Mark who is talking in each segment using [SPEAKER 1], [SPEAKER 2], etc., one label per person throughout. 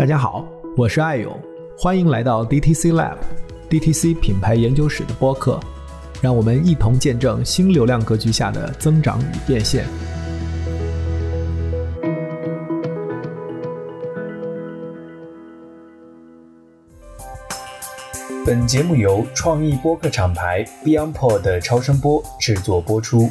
[SPEAKER 1] 大家好，我是艾勇，欢迎来到 DTC Lab DTC 品牌研究室的播客，让我们一同见证新流量格局下的增长与变现。
[SPEAKER 2] 本节目由创意播客厂牌 BeyondPod 的超声波制作播出。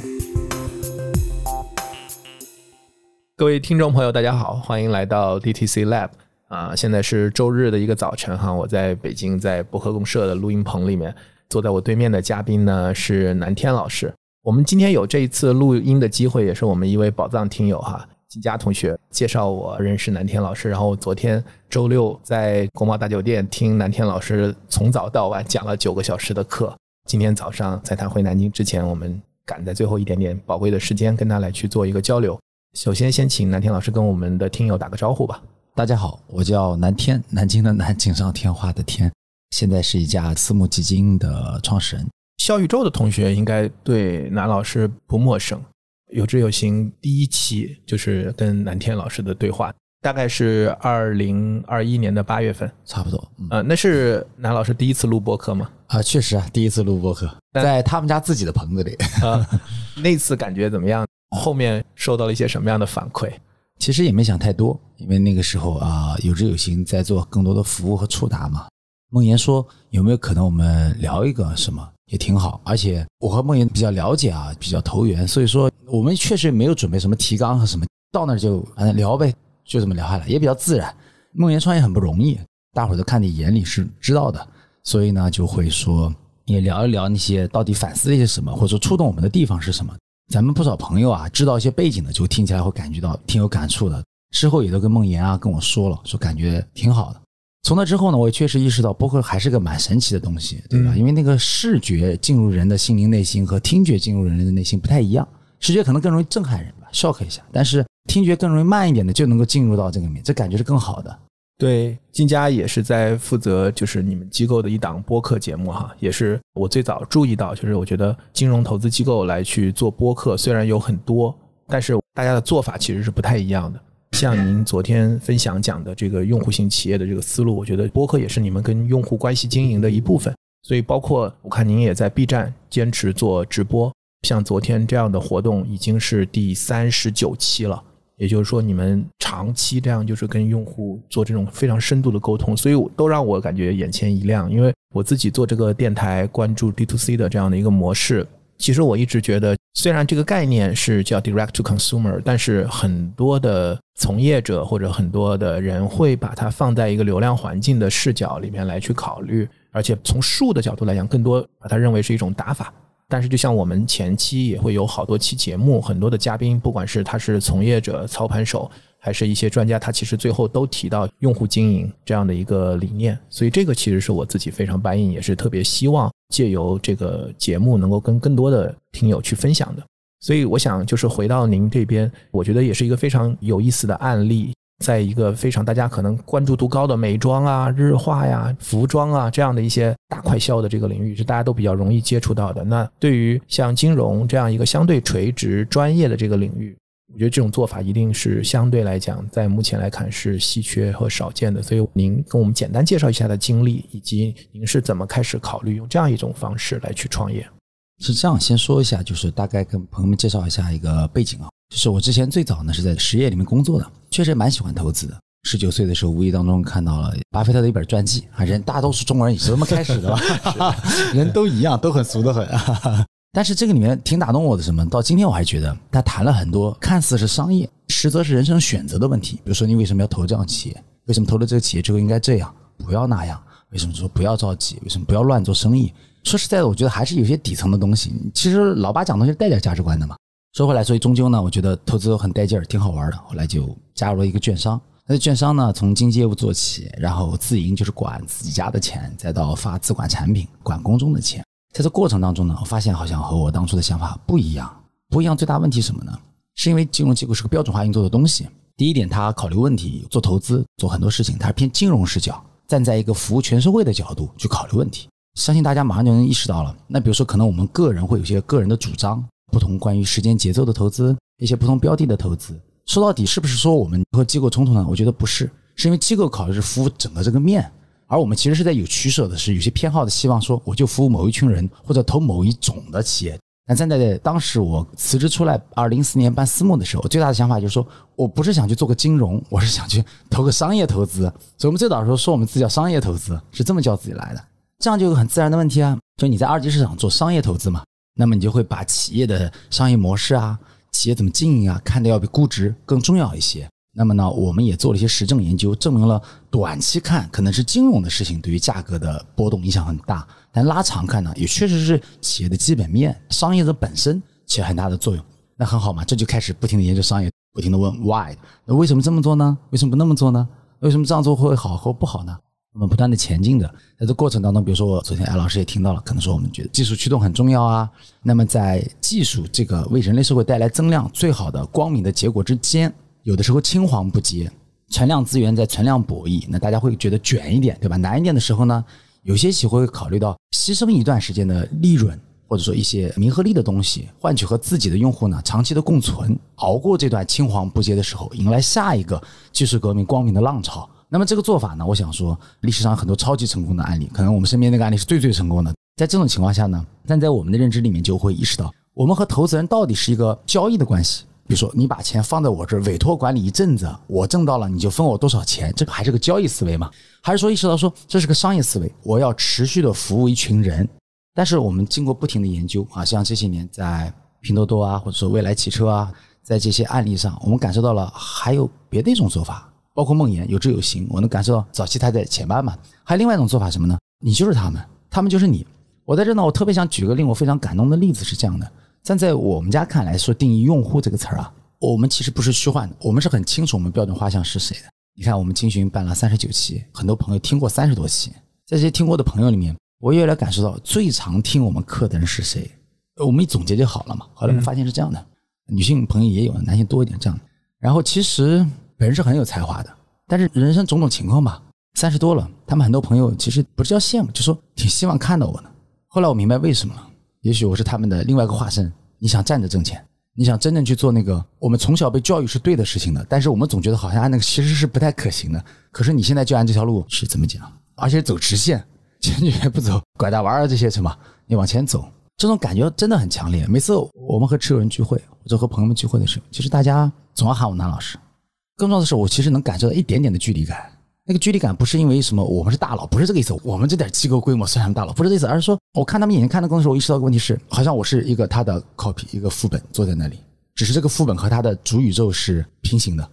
[SPEAKER 1] 各位听众朋友，大家好，欢迎来到 DTC Lab。啊，现在是周日的一个早晨哈，我在北京，在博客公社的录音棚里面，坐在我对面的嘉宾呢是南天老师。我们今天有这一次录音的机会，也是我们一位宝藏听友哈，金佳同学介绍我认识南天老师。然后昨天周六在国贸大酒店听南天老师从早到晚讲了九个小时的课。今天早上在他回南京之前，我们赶在最后一点点宝贵的时间跟他来去做一个交流。首先，先请南天老师跟我们的听友打个招呼吧。
[SPEAKER 3] 大家好，我叫南天，南京的南，锦上添花的天，现在是一家私募基金的创始人。
[SPEAKER 1] 小宇宙的同学应该对南老师不陌生，有志有行第一期就是跟南天老师的对话，大概是二零二一年的八月份，
[SPEAKER 3] 差不多。
[SPEAKER 1] 呃，那是南老师第一次录播客吗？
[SPEAKER 3] 啊，确实啊，第一次录播客，在他们家自己的棚子里。
[SPEAKER 1] 啊，那次感觉怎么样？后面受到了一些什么样的反馈？
[SPEAKER 3] 其实也没想太多，因为那个时候啊，有志有行在做更多的服务和触达嘛。梦岩说有没有可能我们聊一个什么也挺好，而且我和梦岩比较了解啊，比较投缘，所以说我们确实没有准备什么提纲和什么，到那就反正聊呗，就这么聊下来，也比较自然。梦岩创业很不容易，大伙儿都看你眼里是知道的，所以呢就会说也聊一聊那些到底反思了一些什么，或者说触动我们的地方是什么。咱们不少朋友啊，知道一些背景的，就听起来会感觉到挺有感触的。事后也都跟梦妍啊跟我说了，说感觉挺好的。从那之后呢，我也确实意识到播客还是个蛮神奇的东西，对吧？因为那个视觉进入人的心灵内心和听觉进入人的内心不太一样，视觉可能更容易震撼人吧，shock 一下，但是听觉更容易慢一点的就能够进入到这个里面，这感觉是更好的。
[SPEAKER 1] 对，金佳也是在负责，就是你们机构的一档播客节目哈，也是我最早注意到，就是我觉得金融投资机构来去做播客，虽然有很多，但是大家的做法其实是不太一样的。像您昨天分享讲的这个用户型企业的这个思路，我觉得播客也是你们跟用户关系经营的一部分。所以，包括我看您也在 B 站坚持做直播，像昨天这样的活动已经是第三十九期了。也就是说，你们长期这样就是跟用户做这种非常深度的沟通，所以都让我感觉眼前一亮。因为我自己做这个电台，关注 D to C 的这样的一个模式，其实我一直觉得，虽然这个概念是叫 Direct to Consumer，但是很多的从业者或者很多的人会把它放在一个流量环境的视角里面来去考虑，而且从术的角度来讲，更多把它认为是一种打法。但是，就像我们前期也会有好多期节目，很多的嘉宾，不管是他是从业者、操盘手，还是一些专家，他其实最后都提到用户经营这样的一个理念。所以，这个其实是我自己非常 buy in，也是特别希望借由这个节目能够跟更多的听友去分享的。所以，我想就是回到您这边，我觉得也是一个非常有意思的案例。在一个非常大家可能关注度高的美妆啊、日化呀、服装啊这样的一些大快销的这个领域，是大家都比较容易接触到的。那对于像金融这样一个相对垂直专业的这个领域，我觉得这种做法一定是相对来讲，在目前来看是稀缺和少见的。所以您跟我们简单介绍一下的经历，以及您是怎么开始考虑用这样一种方式来去创业。
[SPEAKER 3] 是这样，先说一下，就是大概跟朋友们介绍一下一个背景啊。就是我之前最早呢是在实业里面工作的，确实蛮喜欢投资的。十九岁的时候，无意当中看到了巴菲特的一本传记啊，人大都是中国人也是这么开始的吧，人都一样，都很俗的很。但是这个里面挺打动我的什么？到今天我还觉得他谈了很多看似是商业，实则是人生选择的问题。比如说你为什么要投这样企业？为什么投了这个企业之后应该这样，不要那样？为什么说不要着急？为什么不要乱做生意？说实在的，我觉得还是有些底层的东西。其实老八讲东西带点价值观的嘛。说回来，所以终究呢，我觉得投资很带劲儿，挺好玩的。后来就加入了一个券商。那券商呢，从经纪业务做起，然后自营就是管自己家的钱，再到发资管产品，管公众的钱。在这过程当中呢，我发现好像和我当初的想法不一样。不一样最大问题什么呢？是因为金融机构是个标准化运作的东西。第一点，它考虑问题、做投资、做很多事情，它是偏金融视角，站在一个服务全社会的角度去考虑问题。相信大家马上就能意识到了。那比如说，可能我们个人会有些个人的主张。不同关于时间节奏的投资，一些不同标的的投资，说到底是不是说我们和机构冲突呢？我觉得不是，是因为机构考虑是服务整个这个面，而我们其实是在有取舍的，是有些偏好的希望说，我就服务某一群人或者投某一种的企业。那站在当时我辞职出来，二零一四年办私募的时候，我最大的想法就是说，我不是想去做个金融，我是想去投个商业投资。所以我们最早的时候说我们自己叫商业投资，是这么叫自己来的。这样就有很自然的问题啊，就你在二级市场做商业投资嘛，那么你就会把企业的商业模式啊、企业怎么经营啊，看得要比估值更重要一些。那么呢，我们也做了一些实证研究，证明了短期看可能是金融的事情对于价格的波动影响很大，但拉长看呢，也确实是企业的基本面、商业的本身起很大的作用。那很好嘛，这就开始不停的研究商业，不停的问 why，那为什么这么做呢？为什么不那么做呢？为什么这样做会好或不好呢？我们不断的前进的，在这过程当中，比如说我昨天艾老师也听到了，可能说我们觉得技术驱动很重要啊。那么在技术这个为人类社会带来增量最好的光明的结果之间。有的时候青黄不接，存量资源在存量博弈，那大家会觉得卷一点，对吧？难一点的时候呢，有些企业会考虑到牺牲一段时间的利润，或者说一些名和利的东西，换取和自己的用户呢长期的共存，熬过这段青黄不接的时候，迎来下一个技术革命光明的浪潮。那么这个做法呢，我想说，历史上很多超级成功的案例，可能我们身边那个案例是最最成功的。在这种情况下呢，站在我们的认知里面，就会意识到，我们和投资人到底是一个交易的关系。比如说，你把钱放在我这儿委托管理一阵子，我挣到了，你就分我多少钱？这个还是个交易思维吗？还是说意识到说这是个商业思维？我要持续的服务一群人。但是我们经过不停的研究啊，像这些年在拼多多啊，或者说未来汽车啊，在这些案例上，我们感受到了还有别的一种做法，包括梦魇有志有行，我能感受到早期他在前班嘛。还有另外一种做法什么呢？你就是他们，他们就是你。我在这呢，我特别想举个令我非常感动的例子，是这样的。站在我们家看来，说定义用户这个词儿啊，我们其实不是虚幻的，我们是很清楚我们标准画像是谁的。你看，我们青巡办了三十九期，很多朋友听过三十多期，在这些听过的朋友里面，我越来感受到最常听我们课的人是谁。我们一总结就好了嘛。后来我们发现是这样的，女性朋友也有，男性多一点这样的。然后其实本本人是很有才华的，但是人生种种情况吧，三十多了，他们很多朋友其实不是叫羡慕，就说挺希望看到我的。后来我明白为什么了。也许我是他们的另外一个化身。你想站着挣钱，你想真正去做那个我们从小被教育是对的事情的，但是我们总觉得好像按那个其实是不太可行的。可是你现在就按这条路是怎么讲？而且走直线，坚决不走拐大弯儿这些什么，你往前走，这种感觉真的很强烈。每次我们和持有人聚会或者和朋友们聚会的时候，其实大家总要喊我南老师。更重要的是，我其实能感受到一点点的距离感。那个距离感不是因为什么，我们是大佬，不是这个意思。我们这点机构规模算什么大佬，不是这意思，而是说，我看他们眼睛看的更的时候，我意识到个问题是，好像我是一个他的 copy，一个副本坐在那里，只是这个副本和他的主宇宙是平行的，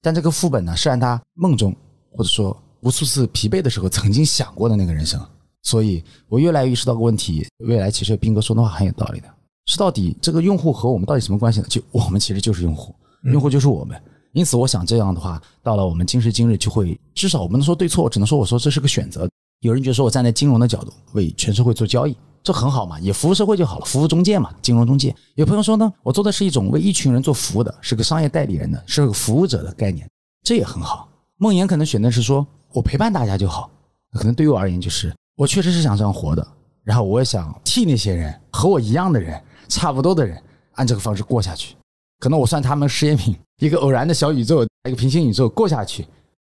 [SPEAKER 3] 但这个副本呢，是按他梦中或者说无数次疲惫的时候曾经想过的那个人生。所以我越来越意识到个问题，未来其实斌哥说的话很有道理的，是到底这个用户和我们到底什么关系呢？就我们其实就是用户，用户就是我们。因此，我想这样的话，到了我们今时今日，就会至少我们能说对错，只能说我说这是个选择。有人觉得说我站在金融的角度为全社会做交易，这很好嘛，也服务社会就好了，服务中介嘛，金融中介。有朋友说呢，我做的是一种为一群人做服务的，是个商业代理人的，是个服务者的概念，这也很好。梦岩可能选的是说我陪伴大家就好，可能对于我而言就是我确实是想这样活的，然后我也想替那些人和我一样的人，差不多的人，按这个方式过下去。可能我算他们实验品，一个偶然的小宇宙，一个平行宇宙过下去，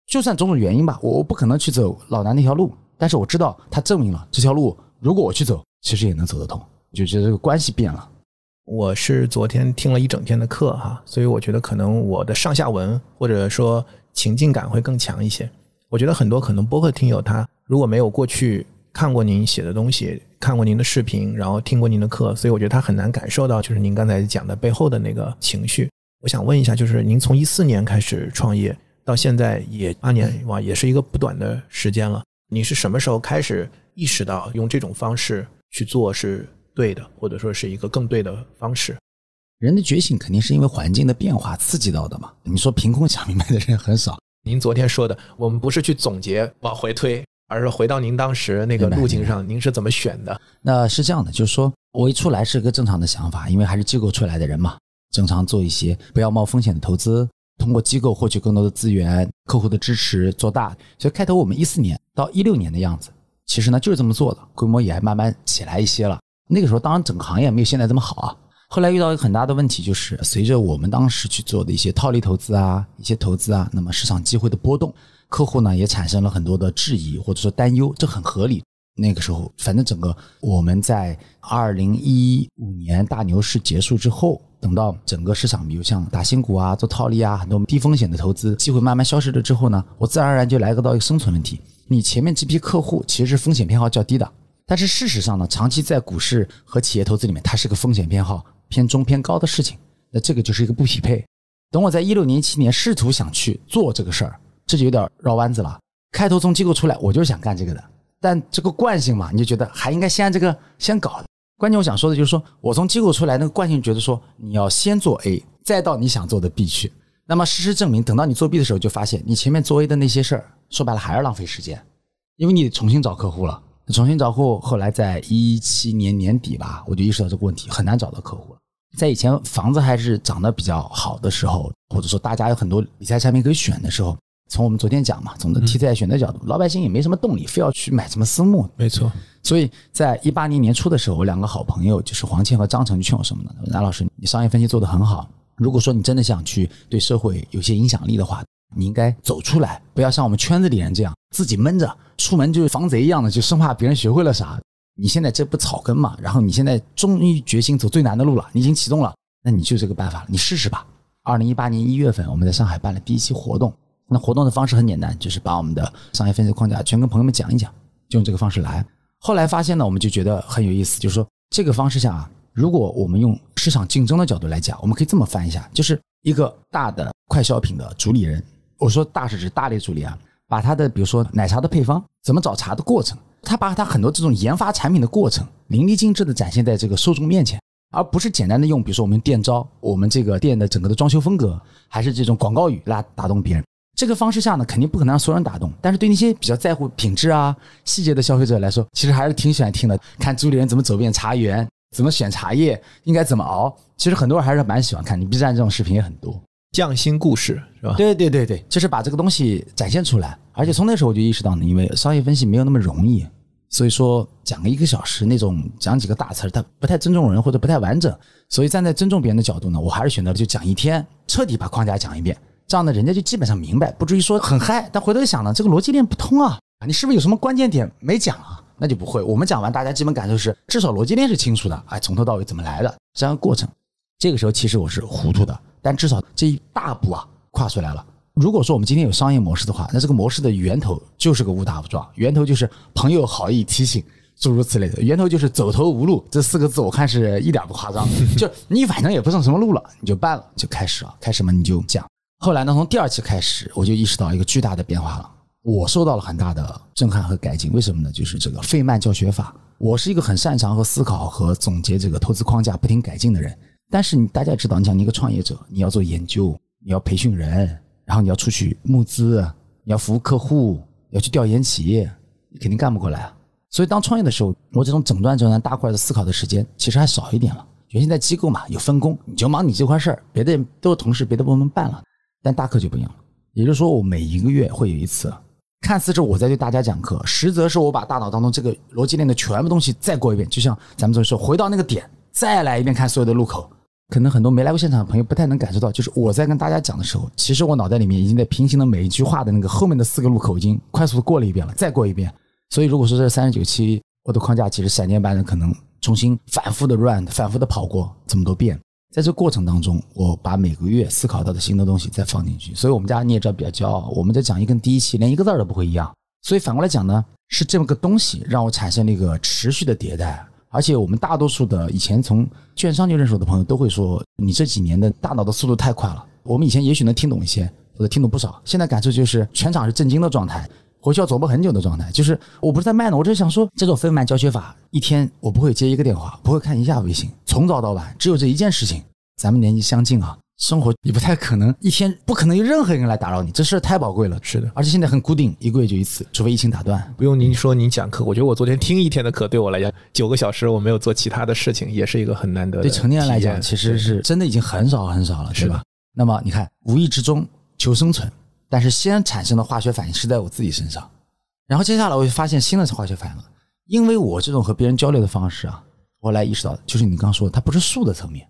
[SPEAKER 3] 就算种种原因吧，我我不可能去走老南那条路，但是我知道他证明了这条路，如果我去走，其实也能走得通，就觉得这个关系变了。
[SPEAKER 1] 我是昨天听了一整天的课哈，所以我觉得可能我的上下文或者说情境感会更强一些。我觉得很多可能播客听友他如果没有过去看过您写的东西。看过您的视频，然后听过您的课，所以我觉得他很难感受到，就是您刚才讲的背后的那个情绪。我想问一下，就是您从一四年开始创业到现在也八年，哇，也是一个不短的时间了。你是什么时候开始意识到用这种方式去做是对的，或者说是一个更对的方式？
[SPEAKER 3] 人的觉醒肯定是因为环境的变化刺激到的嘛。你说凭空想明白的人很少。
[SPEAKER 1] 您昨天说的，我们不是去总结，往回推。而是回到您当时那个路径上，您是怎么选的？
[SPEAKER 3] 那是这样的，就是说我一出来是个正常的想法，因为还是机构出来的人嘛，正常做一些不要冒风险的投资，通过机构获取更多的资源、客户的支持，做大。所以开头我们一四年到一六年的样子，其实呢就是这么做的，规模也还慢慢起来一些了。那个时候当然整个行业没有现在这么好啊。后来遇到一个很大的问题，就是随着我们当时去做的一些套利投资啊、一些投资啊，那么市场机会的波动。客户呢也产生了很多的质疑或者说担忧，这很合理。那个时候，反正整个我们在二零一五年大牛市结束之后，等到整个市场，比如像打新股啊、做套利啊，很多低风险的投资机会慢慢消失了之后呢，我自然而然就来个到一个生存问题。你前面这批客户其实是风险偏好较低的，但是事实上呢，长期在股市和企业投资里面，它是个风险偏好偏中偏高的事情。那这个就是一个不匹配。等我在一六年、一七年试图想去做这个事儿，这就有点绕弯子了。开头从机构出来，我就是想干这个的。但这个惯性嘛，你就觉得还应该先按这个先搞。关键我想说的就是说，我从机构出来，那个惯性觉得说，你要先做 A，再到你想做的 B 去。那么事实证明，等到你做 B 的时候，就发现你前面做 A 的那些事儿，说白了还是浪费时间，因为你得重新找客户了。重新找客户，后来在一七年年底吧，我就意识到这个问题很难找到客户了。在以前房子还是涨得比较好的时候，或者说大家有很多理财产品可以选的时候。从我们昨天讲嘛，从的题材选择角度，老百姓也没什么动力，非要去买什么私募。
[SPEAKER 1] 没错，
[SPEAKER 3] 所以在一八年年初的时候，我两个好朋友就是黄倩和张成就劝我什么呢？南老师，你商业分析做得很好，如果说你真的想去对社会有些影响力的话，你应该走出来，不要像我们圈子里人这样自己闷着，出门就是防贼一样的，就生怕别人学会了啥。你现在这不草根嘛，然后你现在终于决心走最难的路了，你已经启动了，那你就这个办法了，你试试吧。二零一八年一月份，我们在上海办了第一期活动。那活动的方式很简单，就是把我们的商业分析框架全跟朋友们讲一讲，就用这个方式来。后来发现呢，我们就觉得很有意思，就是说这个方式下啊，如果我们用市场竞争的角度来讲，我们可以这么翻一下，就是一个大的快消品的主理人，我说大是指大类主理啊，把他的比如说奶茶的配方，怎么找茶的过程，他把他很多这种研发产品的过程淋漓尽致的展现在这个受众面前，而不是简单的用比如说我们店招，我们这个店的整个的装修风格，还是这种广告语来打动别人。这个方式下呢，肯定不可能让所有人打动，但是对那些比较在乎品质啊、细节的消费者来说，其实还是挺喜欢听的。看朱理人怎么走遍茶园，怎么选茶叶，应该怎么熬，其实很多人还是蛮喜欢看。你 B 站这种视频也很多，
[SPEAKER 1] 匠心故事是吧？
[SPEAKER 3] 对对对对，就是把这个东西展现出来。而且从那时候我就意识到呢，因为商业分析没有那么容易，所以说讲个一个小时那种讲几个大词儿，它不太尊重人或者不太完整。所以站在尊重别人的角度呢，我还是选择了就讲一天，彻底把框架讲一遍。这样呢，人家就基本上明白，不至于说很嗨。但回头一想呢，这个逻辑链不通啊，你是不是有什么关键点没讲啊？那就不会。我们讲完，大家基本感受是，至少逻辑链是清楚的，哎，从头到尾怎么来的这样过程。这个时候其实我是糊涂的，但至少这一大步啊跨出来了。如果说我们今天有商业模式的话，那这个模式的源头就是个误打误撞，源头就是朋友好意提醒，诸如此类的，源头就是走投无路这四个字，我看是一点不夸张。就你反正也不剩什么路了，你就办了，就开始了，开始嘛你就讲。后来呢，从第二期开始，我就意识到一个巨大的变化了。我受到了很大的震撼和改进。为什么呢？就是这个费曼教学法。我是一个很擅长和思考和总结这个投资框架、不停改进的人。但是你大家也知道，你像你一个创业者，你要做研究，你要培训人，然后你要出去募资，你要服务客户，要去调研企业，你肯定干不过来啊。所以当创业的时候，我这种整段整段大块的思考的时间其实还少一点了。原先在机构嘛，有分工，你就忙你这块事儿，别的都是同事，别的部门办了。但大课就不一样了，也就是说，我每一个月会有一次，看似是我在对大家讲课，实则是我把大脑当中这个逻辑链的全部东西再过一遍，就像咱们这么说，回到那个点，再来一遍看所有的路口。可能很多没来过现场的朋友不太能感受到，就是我在跟大家讲的时候，其实我脑袋里面已经在平行的每一句话的那个后面的四个路口已经快速的过了一遍了，再过一遍。所以如果说这三十九期我的框架，其实闪电般的可能重新反复的 run，反复的跑过这么多遍。在这过程当中，我把每个月思考到的新的东西再放进去，所以我们家你也知道比较骄傲，我们在讲义跟第一期连一个字儿都不会一样。所以反过来讲呢，是这么个东西让我产生了一个持续的迭代。而且我们大多数的以前从券商就认识我的朋友都会说，你这几年的大脑的速度太快了。我们以前也许能听懂一些，或者听懂不少，现在感受就是全场是震惊的状态，回去要琢磨很久的状态。就是我不是在卖呢，我只是想说，这种费曼教学法，一天我不会接一个电话，不会看一下微信，从早到晚只有这一件事情。咱们年纪相近啊，生活也不太可能一天不可能有任何人来打扰你，这事太宝贵了。
[SPEAKER 1] 是的，
[SPEAKER 3] 而且现在很固定，一个月就一次，除非疫情打断。
[SPEAKER 1] 不用您说您讲课，我觉得我昨天听一天的课，对我来讲九个小时我没有做其他的事情，也是一个很难得。
[SPEAKER 3] 对成年人来讲，其实是真的已经很少很少了，是吧？那么你看，无意之中求生存，但是先产生的化学反应是在我自己身上，然后接下来我就发现新的化学反应了，因为我这种和别人交流的方式啊，我来意识到，就是你刚刚说的，它不是术的层面。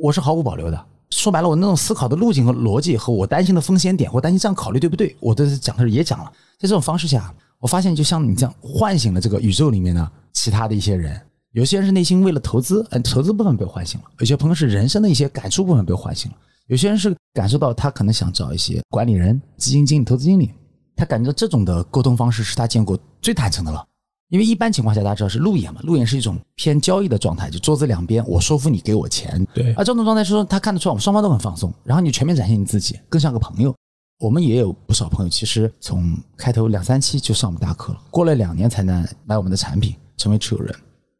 [SPEAKER 3] 我是毫无保留的，说白了，我那种思考的路径和逻辑和我担心的风险点，或担心这样考虑对不对，我都讲的时候也讲了。在这种方式下，我发现就像你这样唤醒了这个宇宙里面的其他的一些人，有些人是内心为了投资，嗯，投资部分被唤醒了；有些朋友是人生的一些感触部分被唤醒了；有些人是感受到他可能想找一些管理人、基金经理、投资经理，他感觉到这种的沟通方式是他见过最坦诚的了。因为一般情况下，大家知道是路演嘛，路演是一种偏交易的状态，就桌子两边我说服你给我钱，
[SPEAKER 1] 对
[SPEAKER 3] 而这种状态是说他看得出来我们双方都很放松，然后你全面展现你自己，更像个朋友。我们也有不少朋友，其实从开头两三期就上我们大课了，过了两年才能买我们的产品，成为持有人。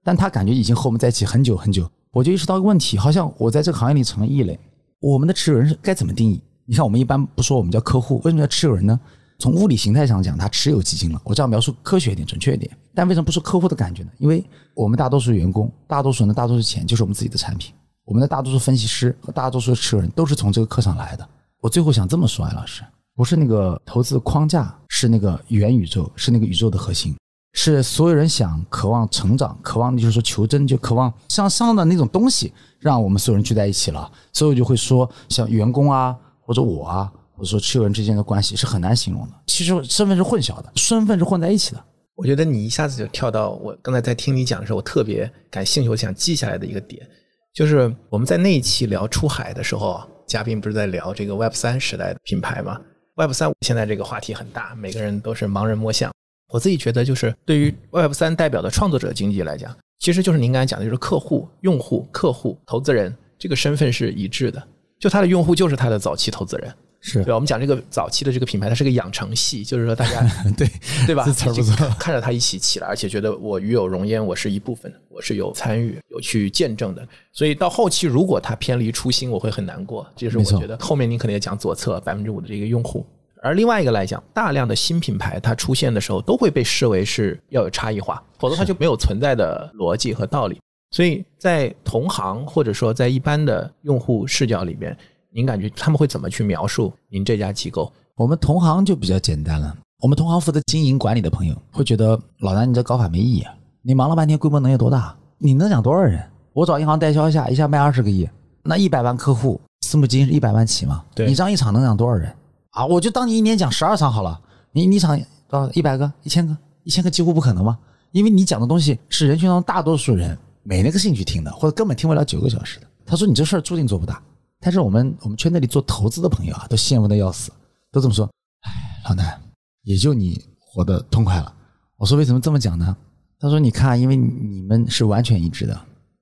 [SPEAKER 3] 但他感觉已经和我们在一起很久很久，我就意识到一个问题，好像我在这个行业里成了异类。我们的持有人是该怎么定义？你看，我们一般不说我们叫客户，为什么叫持有人呢？从物理形态上讲，他持有基金了。我这样描述科学一点、准确一点。但为什么不说客户的感觉呢？因为我们大多数员工、大多数人的大多数钱就是我们自己的产品。我们的大多数分析师和大多数持有人都是从这个课上来的。我最后想这么说，艾老师，不是那个投资框架，是那个元宇宙，是那个宇宙的核心，是所有人想渴望成长、渴望就是说求真，就渴望向上的那种东西，让我们所有人聚在一起了。所以我就会说，像员工啊，或者我啊，或者说持有人之间的关系是很难形容的。其实身份是混淆的，身份是混在一起的。
[SPEAKER 1] 我觉得你一下子就跳到我刚才在听你讲的时候，我特别感兴趣，我想记下来的一个点，就是我们在那一期聊出海的时候，嘉宾不是在聊这个 Web 三时代的品牌吗？Web 三现在这个话题很大，每个人都是盲人摸象。我自己觉得，就是对于 Web 三代表的创作者经济来讲，其实就是您刚才讲的，就是客户、用户、客户、投资人这个身份是一致的，就他的用户就是他的早期投资人。
[SPEAKER 3] 是
[SPEAKER 1] 对吧？我们讲这个早期的这个品牌，它是个养成系，就是说大家
[SPEAKER 3] 对
[SPEAKER 1] 对吧？
[SPEAKER 3] 这词不错
[SPEAKER 1] 看着它一起起来，而且觉得我与有荣焉，我是一部分的，我是有参与、有去见证的。所以到后期，如果它偏离初心，我会很难过。这就是我觉得后面您可能也讲左侧百分之五的这个用户。而另外一个来讲，大量的新品牌它出现的时候，都会被视为是要有差异化，否则它就没有存在的逻辑和道理。所以在同行或者说在一般的用户视角里边，您感觉他们会怎么去描述您这家机构？
[SPEAKER 3] 我们同行就比较简单了。我们同行负责经营管理的朋友会觉得，老南你这搞法没意义啊！你忙了半天，规模能有多大？你能养多少人？我找银行代销一下，一下卖二十个亿，那一百万客户，私募基金是一百万起嘛？
[SPEAKER 1] 对
[SPEAKER 3] 你这样一场能养多少人啊？我就当你一年讲十二场好了，你你场到一百个、一千个，一千个几乎不可能嘛，因为你讲的东西是人群当中大多数人没那个兴趣听的，或者根本听不了九个小时的。他说你这事儿注定做不大。但是我们我们圈子里做投资的朋友啊，都羡慕的要死，都这么说。哎，老南，也就你活得痛快了。我说为什么这么讲呢？他说你看，因为你们是完全一致的，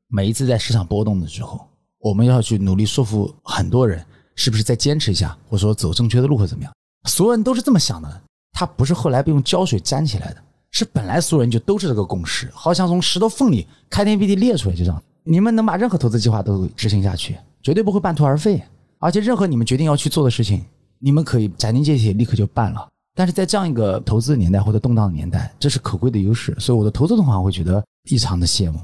[SPEAKER 3] 每一次在市场波动的时候，我们要去努力说服很多人，是不是再坚持一下，或者说走正确的路会怎么样？所有人都是这么想的，他不是后来被用胶水粘起来的，是本来所有人就都是这个共识，好像从石头缝里开天辟地裂出来，就这样。你们能把任何投资计划都执行下去，绝对不会半途而废。而且任何你们决定要去做的事情，你们可以斩钉截铁立刻就办了。但是在这样一个投资年代或者动荡的年代，这是可贵的优势，所以我的投资同行会觉得异常的羡慕。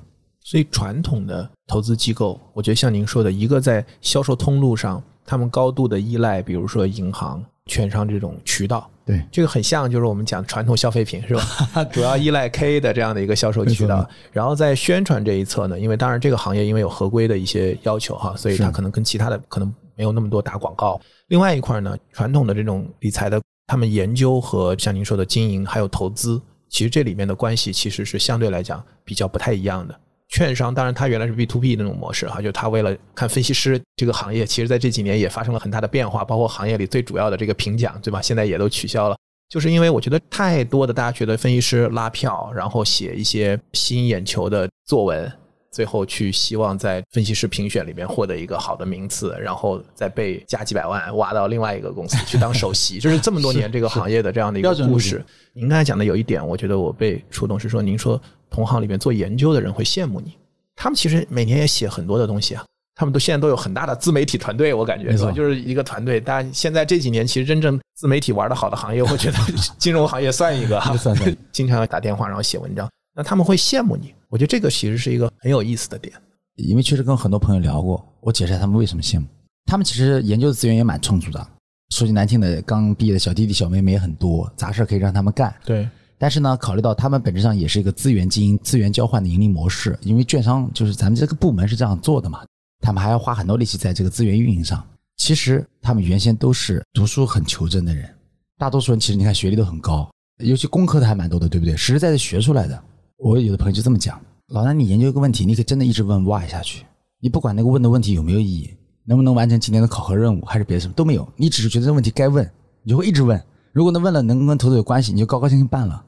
[SPEAKER 1] 所以传统的投资机构，我觉得像您说的，一个在销售通路上，他们高度的依赖，比如说银行、券商这种渠道，
[SPEAKER 3] 对，
[SPEAKER 1] 这个很像就是我们讲传统消费品是吧？主要依赖 K 的这样的一个销售渠道。然后在宣传这一侧呢，因为当然这个行业因为有合规的一些要求哈，所以它可能跟其他的可能没有那么多打广告。另外一块呢，传统的这种理财的，他们研究和像您说的经营还有投资，其实这里面的关系其实是相对来讲比较不太一样的。券商当然它原来是 B to B 那种模式哈，就它为了看分析师这个行业，其实在这几年也发生了很大的变化，包括行业里最主要的这个评奖，对吧？现在也都取消了。就是因为我觉得太多的大家觉得分析师拉票，然后写一些吸引眼球的作文，最后去希望在分析师评选里面获得一个好的名次，然后再被加几百万挖到另外一个公司去当首席，就是这么多年这个行业的这样的一个故事。您刚才讲的有一点，我觉得我被触动，是说您说同行里面做研究的人会羡慕你，他们其实每年也写很多的东西啊。他们都现在都有很大的自媒体团队，我感觉
[SPEAKER 3] 没错
[SPEAKER 1] 是吧？就是一个团队。但现在这几年，其实真正自媒体玩的好的行业，我觉得 金融行业算一个哈，
[SPEAKER 3] 算算
[SPEAKER 1] 经常要打电话然后写文章，那他们会羡慕你。我觉得这个其实是一个很有意思的点。
[SPEAKER 3] 因为确实跟很多朋友聊过，我解释他们为什么羡慕。他们其实研究的资源也蛮充足的，说句难听的，刚毕业的小弟弟小妹妹也很多，杂事可以让他们干。
[SPEAKER 1] 对，
[SPEAKER 3] 但是呢，考虑到他们本质上也是一个资源经营、资源交换的盈利模式，因为券商就是咱们这个部门是这样做的嘛，他们还要花很多力气在这个资源运营上。其实他们原先都是读书很求真的人，大多数人其实你看学历都很高，尤其工科的还蛮多的，对不对？实实在在学出来的。我有的朋友就这么讲：老南，你研究一个问题，你可以真的一直问 why 下去，你不管那个问的问题有没有意义，能不能完成今天的考核任务，还是别的什么都没有，你只是觉得这问题该问，你就会一直问。如果能问了能跟投资有关系，你就高高兴兴办了。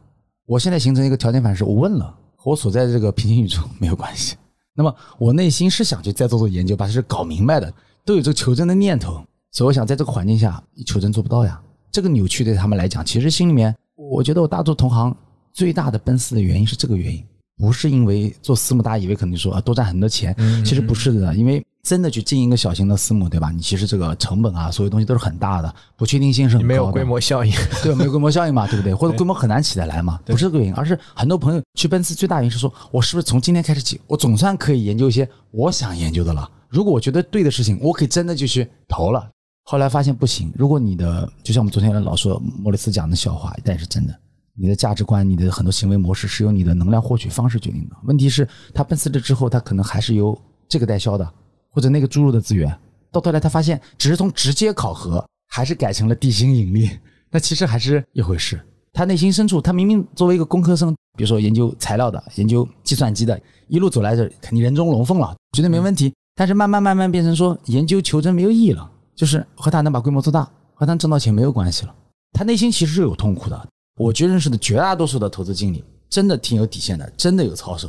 [SPEAKER 3] 我现在形成一个条件反射，我问了，和我所在的这个平行宇宙没有关系。那么我内心是想去再做做研究，把这事搞明白的，都有这个求真的念头。所以我想在这个环境下，求真做不到呀。这个扭曲对他们来讲，其实心里面，我觉得我大多同行最大的奔四的原因是这个原因，不是因为做私募，大家以为可能说啊多赚很多钱，其实不是的，因为。真的去经营一个小型的私募，对吧？你其实这个成本啊，所有东西都是很大的，不确定性是很高的。
[SPEAKER 1] 没有规模效应，
[SPEAKER 3] 对，没有规模效应嘛，对不对？或者规模很难起得来嘛？不是这个原因，而是很多朋友去奔驰最大原因是说，我是不是从今天开始起，我总算可以研究一些我想研究的了？如果我觉得对的事情，我可以真的就去投了。后来发现不行，如果你的就像我们昨天老说莫里斯讲的笑话，但是真的，你的价值观、你的很多行为模式是由你的能量获取方式决定的。问题是，他奔四了之后，他可能还是由这个代销的。或者那个注入的资源，到头来他发现只是从直接考核，还是改成了地心引力，那其实还是一回事。他内心深处，他明明作为一个工科生，比如说研究材料的、研究计算机的，一路走来这肯定人中龙凤了，绝对没问题。但是慢慢慢慢变成说研究求真没有意义了，就是和他能把规模做大，和他挣到钱没有关系了。他内心其实是有痛苦的。我觉得认识的绝大多数的投资经理，真的挺有底线的，真的有操守。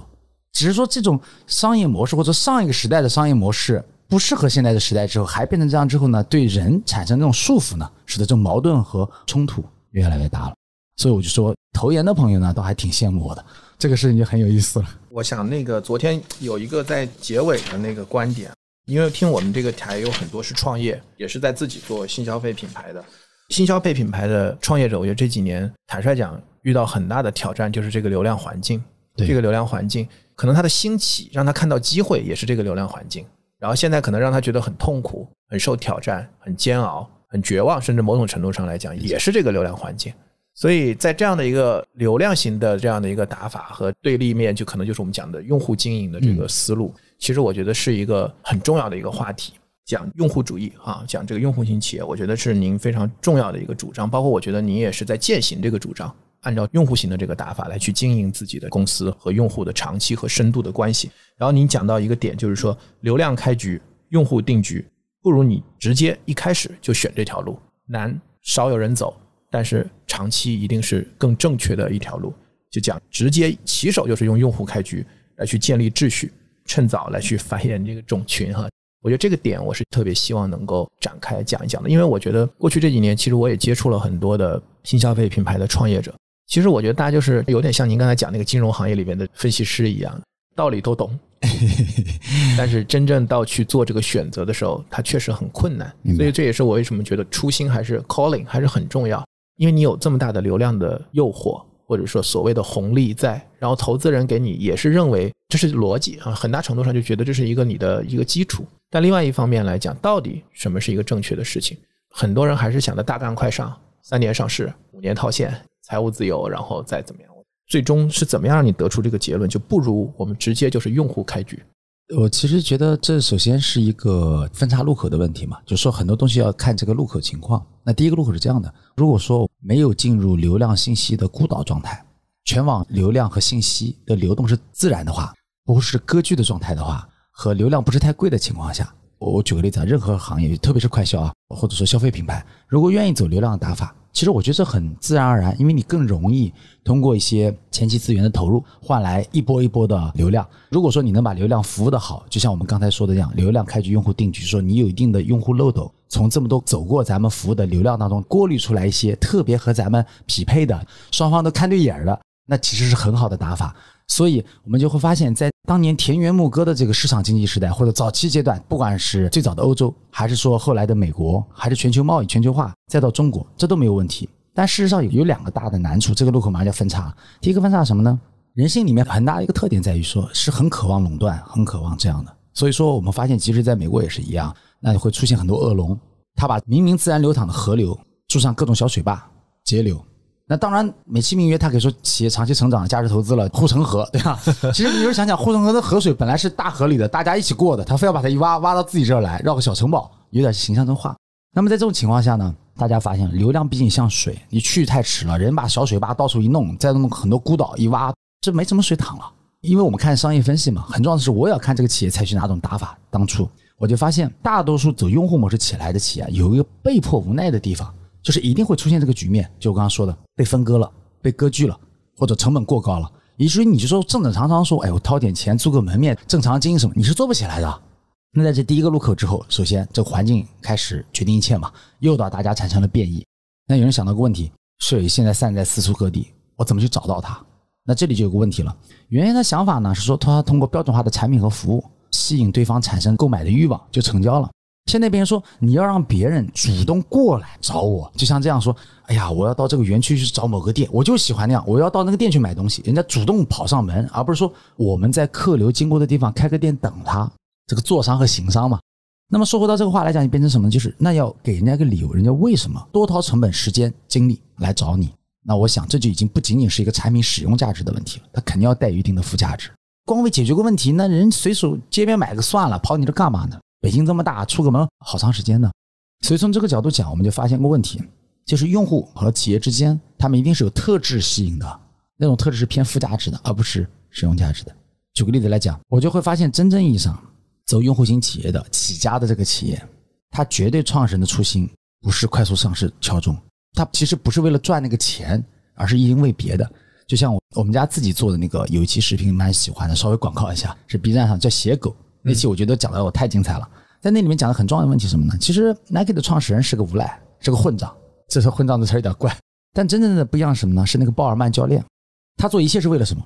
[SPEAKER 3] 只是说这种商业模式或者上一个时代的商业模式不适合现在的时代之后，还变成这样之后呢，对人产生这种束缚呢，使得这种矛盾和冲突越来越大了。所以我就说，投研的朋友呢，都还挺羡慕我的，这个事情就很有意思了。
[SPEAKER 1] 我想那个昨天有一个在结尾的那个观点，因为听我们这个台有很多是创业，也是在自己做新消费品牌的，新消费品牌的创业者，我觉得这几年坦率讲遇到很大的挑战，就是这个流量环境，这个流量环境。可能它的兴起让他看到机会，也是这个流量环境。然后现在可能让他觉得很痛苦、很受挑战、很煎熬、很绝望，甚至某种程度上来讲，也是这个流量环境。所以在这样的一个流量型的这样的一个打法和对立面，就可能就是我们讲的用户经营的这个思路。其实我觉得是一个很重要的一个话题，讲用户主义啊，讲这个用户型企业，我觉得是您非常重要的一个主张。包括我觉得您也是在践行这个主张。按照用户型的这个打法来去经营自己的公司和用户的长期和深度的关系。然后您讲到一个点，就是说流量开局、用户定局，不如你直接一开始就选这条路，难少有人走，但是长期一定是更正确的一条路。就讲直接起手就是用用户开局来去建立秩序，趁早来去繁衍这个种群哈。我觉得这个点我是特别希望能够展开讲一讲的，因为我觉得过去这几年其实我也接触了很多的新消费品牌的创业者。其实我觉得大家就是有点像您刚才讲那个金融行业里面的分析师一样，道理都懂，但是真正到去做这个选择的时候，它确实很困难。所以这也是我为什么觉得初心还是 calling 还是很重要，因为你有这么大的流量的诱惑，或者说所谓的红利在，然后投资人给你也是认为这是逻辑啊，很大程度上就觉得这是一个你的一个基础。但另外一方面来讲，到底什么是一个正确的事情？很多人还是想着大干快上，三年上市，五年套现。财务自由，然后再怎么样？最终是怎么样让你得出这个结论？就不如我们直接就是用户开局。
[SPEAKER 3] 我其实觉得这首先是一个分叉路口的问题嘛，就说很多东西要看这个路口情况。那第一个路口是这样的：如果说没有进入流量信息的孤岛状态，全网流量和信息的流动是自然的话，不是割据的状态的话，和流量不是太贵的情况下，我举个例子啊，任何行业，特别是快销啊，或者说消费品牌，如果愿意走流量的打法。其实我觉得这很自然而然，因为你更容易通过一些前期资源的投入换来一波一波的流量。如果说你能把流量服务的好，就像我们刚才说的这样，流量开局、用户定局，说你有一定的用户漏斗，从这么多走过咱们服务的流量当中过滤出来一些特别和咱们匹配的，双方都看对眼儿的，那其实是很好的打法。所以我们就会发现，在当年田园牧歌的这个市场经济时代，或者早期阶段，不管是最早的欧洲，还是说后来的美国，还是全球贸易全球化，再到中国，这都没有问题。但事实上有两个大的难处，这个路口马上要分叉。第一个分叉什么呢？人性里面很大的一个特点在于说，是很渴望垄断，很渴望这样的。所以说，我们发现，即使在美国也是一样，那会出现很多恶龙，他把明明自然流淌的河流筑上各种小水坝、截流，那当然，美其名曰它可以说企业长期成长、价值投资了，护城河，对吧？其实你就想想，护城河的河水本来是大河里的，大家一起过的，他非要把它一挖，挖到自己这儿来，绕个小城堡，有点形象真话。那么在这种情况下呢，大家发现流量毕竟像水，你去太迟了，人把小水坝到处一弄，再弄很多孤岛一挖，这没什么水淌了。因为我们看商业分析嘛，很重要的是我也要看这个企业采取哪种打法。当初我就发现，大多数走用户模式起来的企业，有一个被迫无奈的地方，就是一定会出现这个局面，就我刚刚说的被分割了。被割据了，或者成本过高了，以至于你就说正正常常说，哎，我掏点钱租个门面，正常经营什么，你是做不起来的。那在这第一个路口之后，首先这环境开始决定一切嘛，诱导大家产生了变异。那有人想到个问题，水现在散在四处各地，我怎么去找到它？那这里就有个问题了。原先的想法呢是说，他通过标准化的产品和服务吸引对方产生购买的欲望，就成交了。现在别人说你要让别人主动过来找我，就像这样说：“哎呀，我要到这个园区去找某个店，我就喜欢那样，我要到那个店去买东西。”人家主动跑上门，而不是说我们在客流经过的地方开个店等他。这个做商和行商嘛。那么说回到这个话来讲，你变成什么？就是那要给人家个理由，人家为什么多掏成本、时间、精力来找你？那我想这就已经不仅仅是一个产品使用价值的问题了，它肯定要带一定的附加值。光为解决个问题，那人随手街边买个算了，跑你这干嘛呢？北京这么大，出个门好长时间呢，所以从这个角度讲，我们就发现个问题，就是用户和企业之间，他们一定是有特质吸引的，那种特质是偏附加值的，而不是使用价值的。举个例子来讲，我就会发现，真正意义上走用户型企业的起家的这个企业，它绝对创始人的初心不是快速上市敲钟，他其实不是为了赚那个钱，而是因为别的。就像我我们家自己做的那个有一期视频，蛮喜欢的，稍微广告一下，是 B 站上叫写狗。那期我觉得讲的我太精彩了，在那里面讲的很重要的问题是什么呢？其实 Nike 的创始人是个无赖，是个混账。这是混账的词有点怪，但真正的不一样是什么呢？是那个鲍尔曼教练，他做一切是为了什么？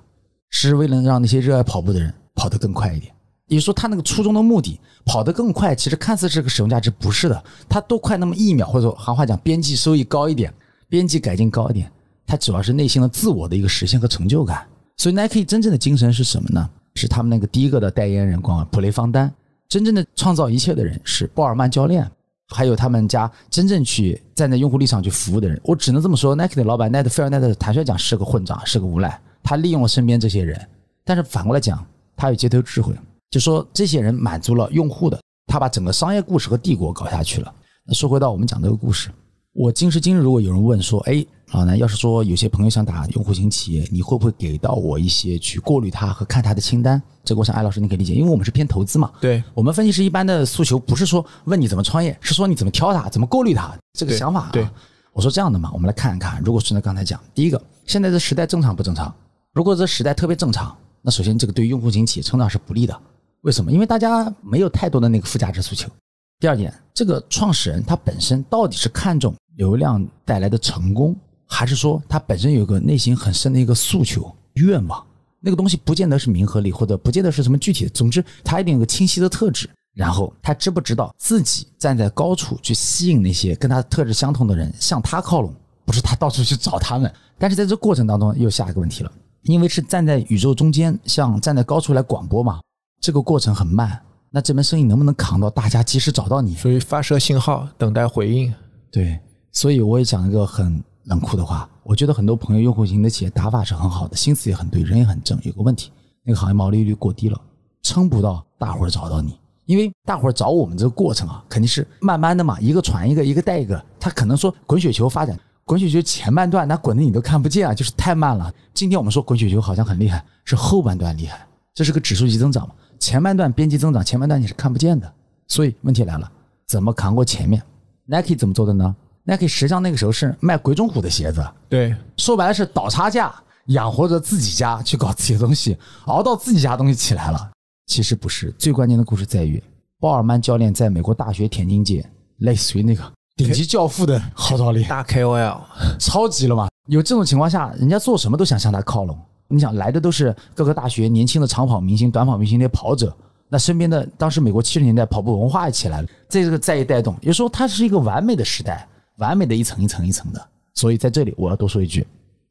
[SPEAKER 3] 是为了让那些热爱跑步的人跑得更快一点。也就是说，他那个初衷的目的，跑得更快，其实看似是个使用价值，不是的。他多快那么一秒，或者说行话讲，边际收益高一点，边际改进高一点，他主要是内心的自我的一个实现和成就感。所以 Nike 真正的精神是什么呢？是他们那个第一个的代言人，光普雷方丹。真正的创造一切的人是鲍尔曼教练，还有他们家真正去站在用户立场去服务的人。我只能这么说，Nike 的老板奈德菲尔奈德坦率讲是个混账，是个无赖。他利用了身边这些人，但是反过来讲，他有街头智慧，就说这些人满足了用户的，他把整个商业故事和帝国搞下去了。那说回到我们讲这个故事。我今时今日，如果有人问说，哎，老南，要是说有些朋友想打用户型企业，你会不会给到我一些去过滤它和看它的清单？这个我想艾老师你可以理解，因为我们是偏投资嘛。
[SPEAKER 1] 对
[SPEAKER 3] 我们分析师一般的诉求不是说问你怎么创业，是说你怎么挑它，怎么过滤它这个想法。
[SPEAKER 1] 对，
[SPEAKER 3] 我说这样的嘛，我们来看一看，如果顺着刚才讲，第一个，现在这时代正常不正常？如果这时代特别正常，那首先这个对用户型企业成长是不利的。为什么？因为大家没有太多的那个附加值诉求。第二点，这个创始人他本身到底是看重流量带来的成功，还是说他本身有个内心很深的一个诉求愿望？那个东西不见得是名和利，或者不见得是什么具体的。总之，他一定有个清晰的特质。然后他知不知道自己站在高处去吸引那些跟他特质相同的人向他靠拢，不是他到处去找他们。但是在这过程当中又下一个问题了，因为是站在宇宙中间，像站在高处来广播嘛，这个过程很慢。那这门生意能不能扛到大家及时找到你？
[SPEAKER 1] 所以发射信号，等待回应。
[SPEAKER 3] 对，所以我也讲一个很冷酷的话。我觉得很多朋友用户型的企业打法是很好的，心思也很对，人也很正。有个问题，那个行业毛利率过低了，撑不到大伙儿找到你。因为大伙儿找我们这个过程啊，肯定是慢慢的嘛，一个传一个，一个带一个。他可能说滚雪球发展，滚雪球前半段那滚的你都看不见啊，就是太慢了。今天我们说滚雪球好像很厉害，是后半段厉害，这是个指数级增长嘛。前半段边际增长，前半段你是看不见的，所以问题来了，怎么扛过前面？Nike 怎么做的呢？Nike 实际上那个时候是卖鬼冢虎的鞋子，
[SPEAKER 1] 对，
[SPEAKER 3] 说白了是倒差价养活着自己家去搞自己的东西，熬到自己家东西起来了。其实不是，最关键的故事在于，鲍尔曼教练在美国大学田径界类似于那个顶级教父的号召力，
[SPEAKER 1] 大 KOL，
[SPEAKER 3] 超级了嘛？有这种情况下，人家做什么都想向他靠拢。你想来的都是各个大学年轻的长跑明星、短跑明星那些跑者，那身边的当时美国七十年代跑步文化也起来了，这个再一带动，有时候它是一个完美的时代，完美的一层一层一层的。所以在这里我要多说一句，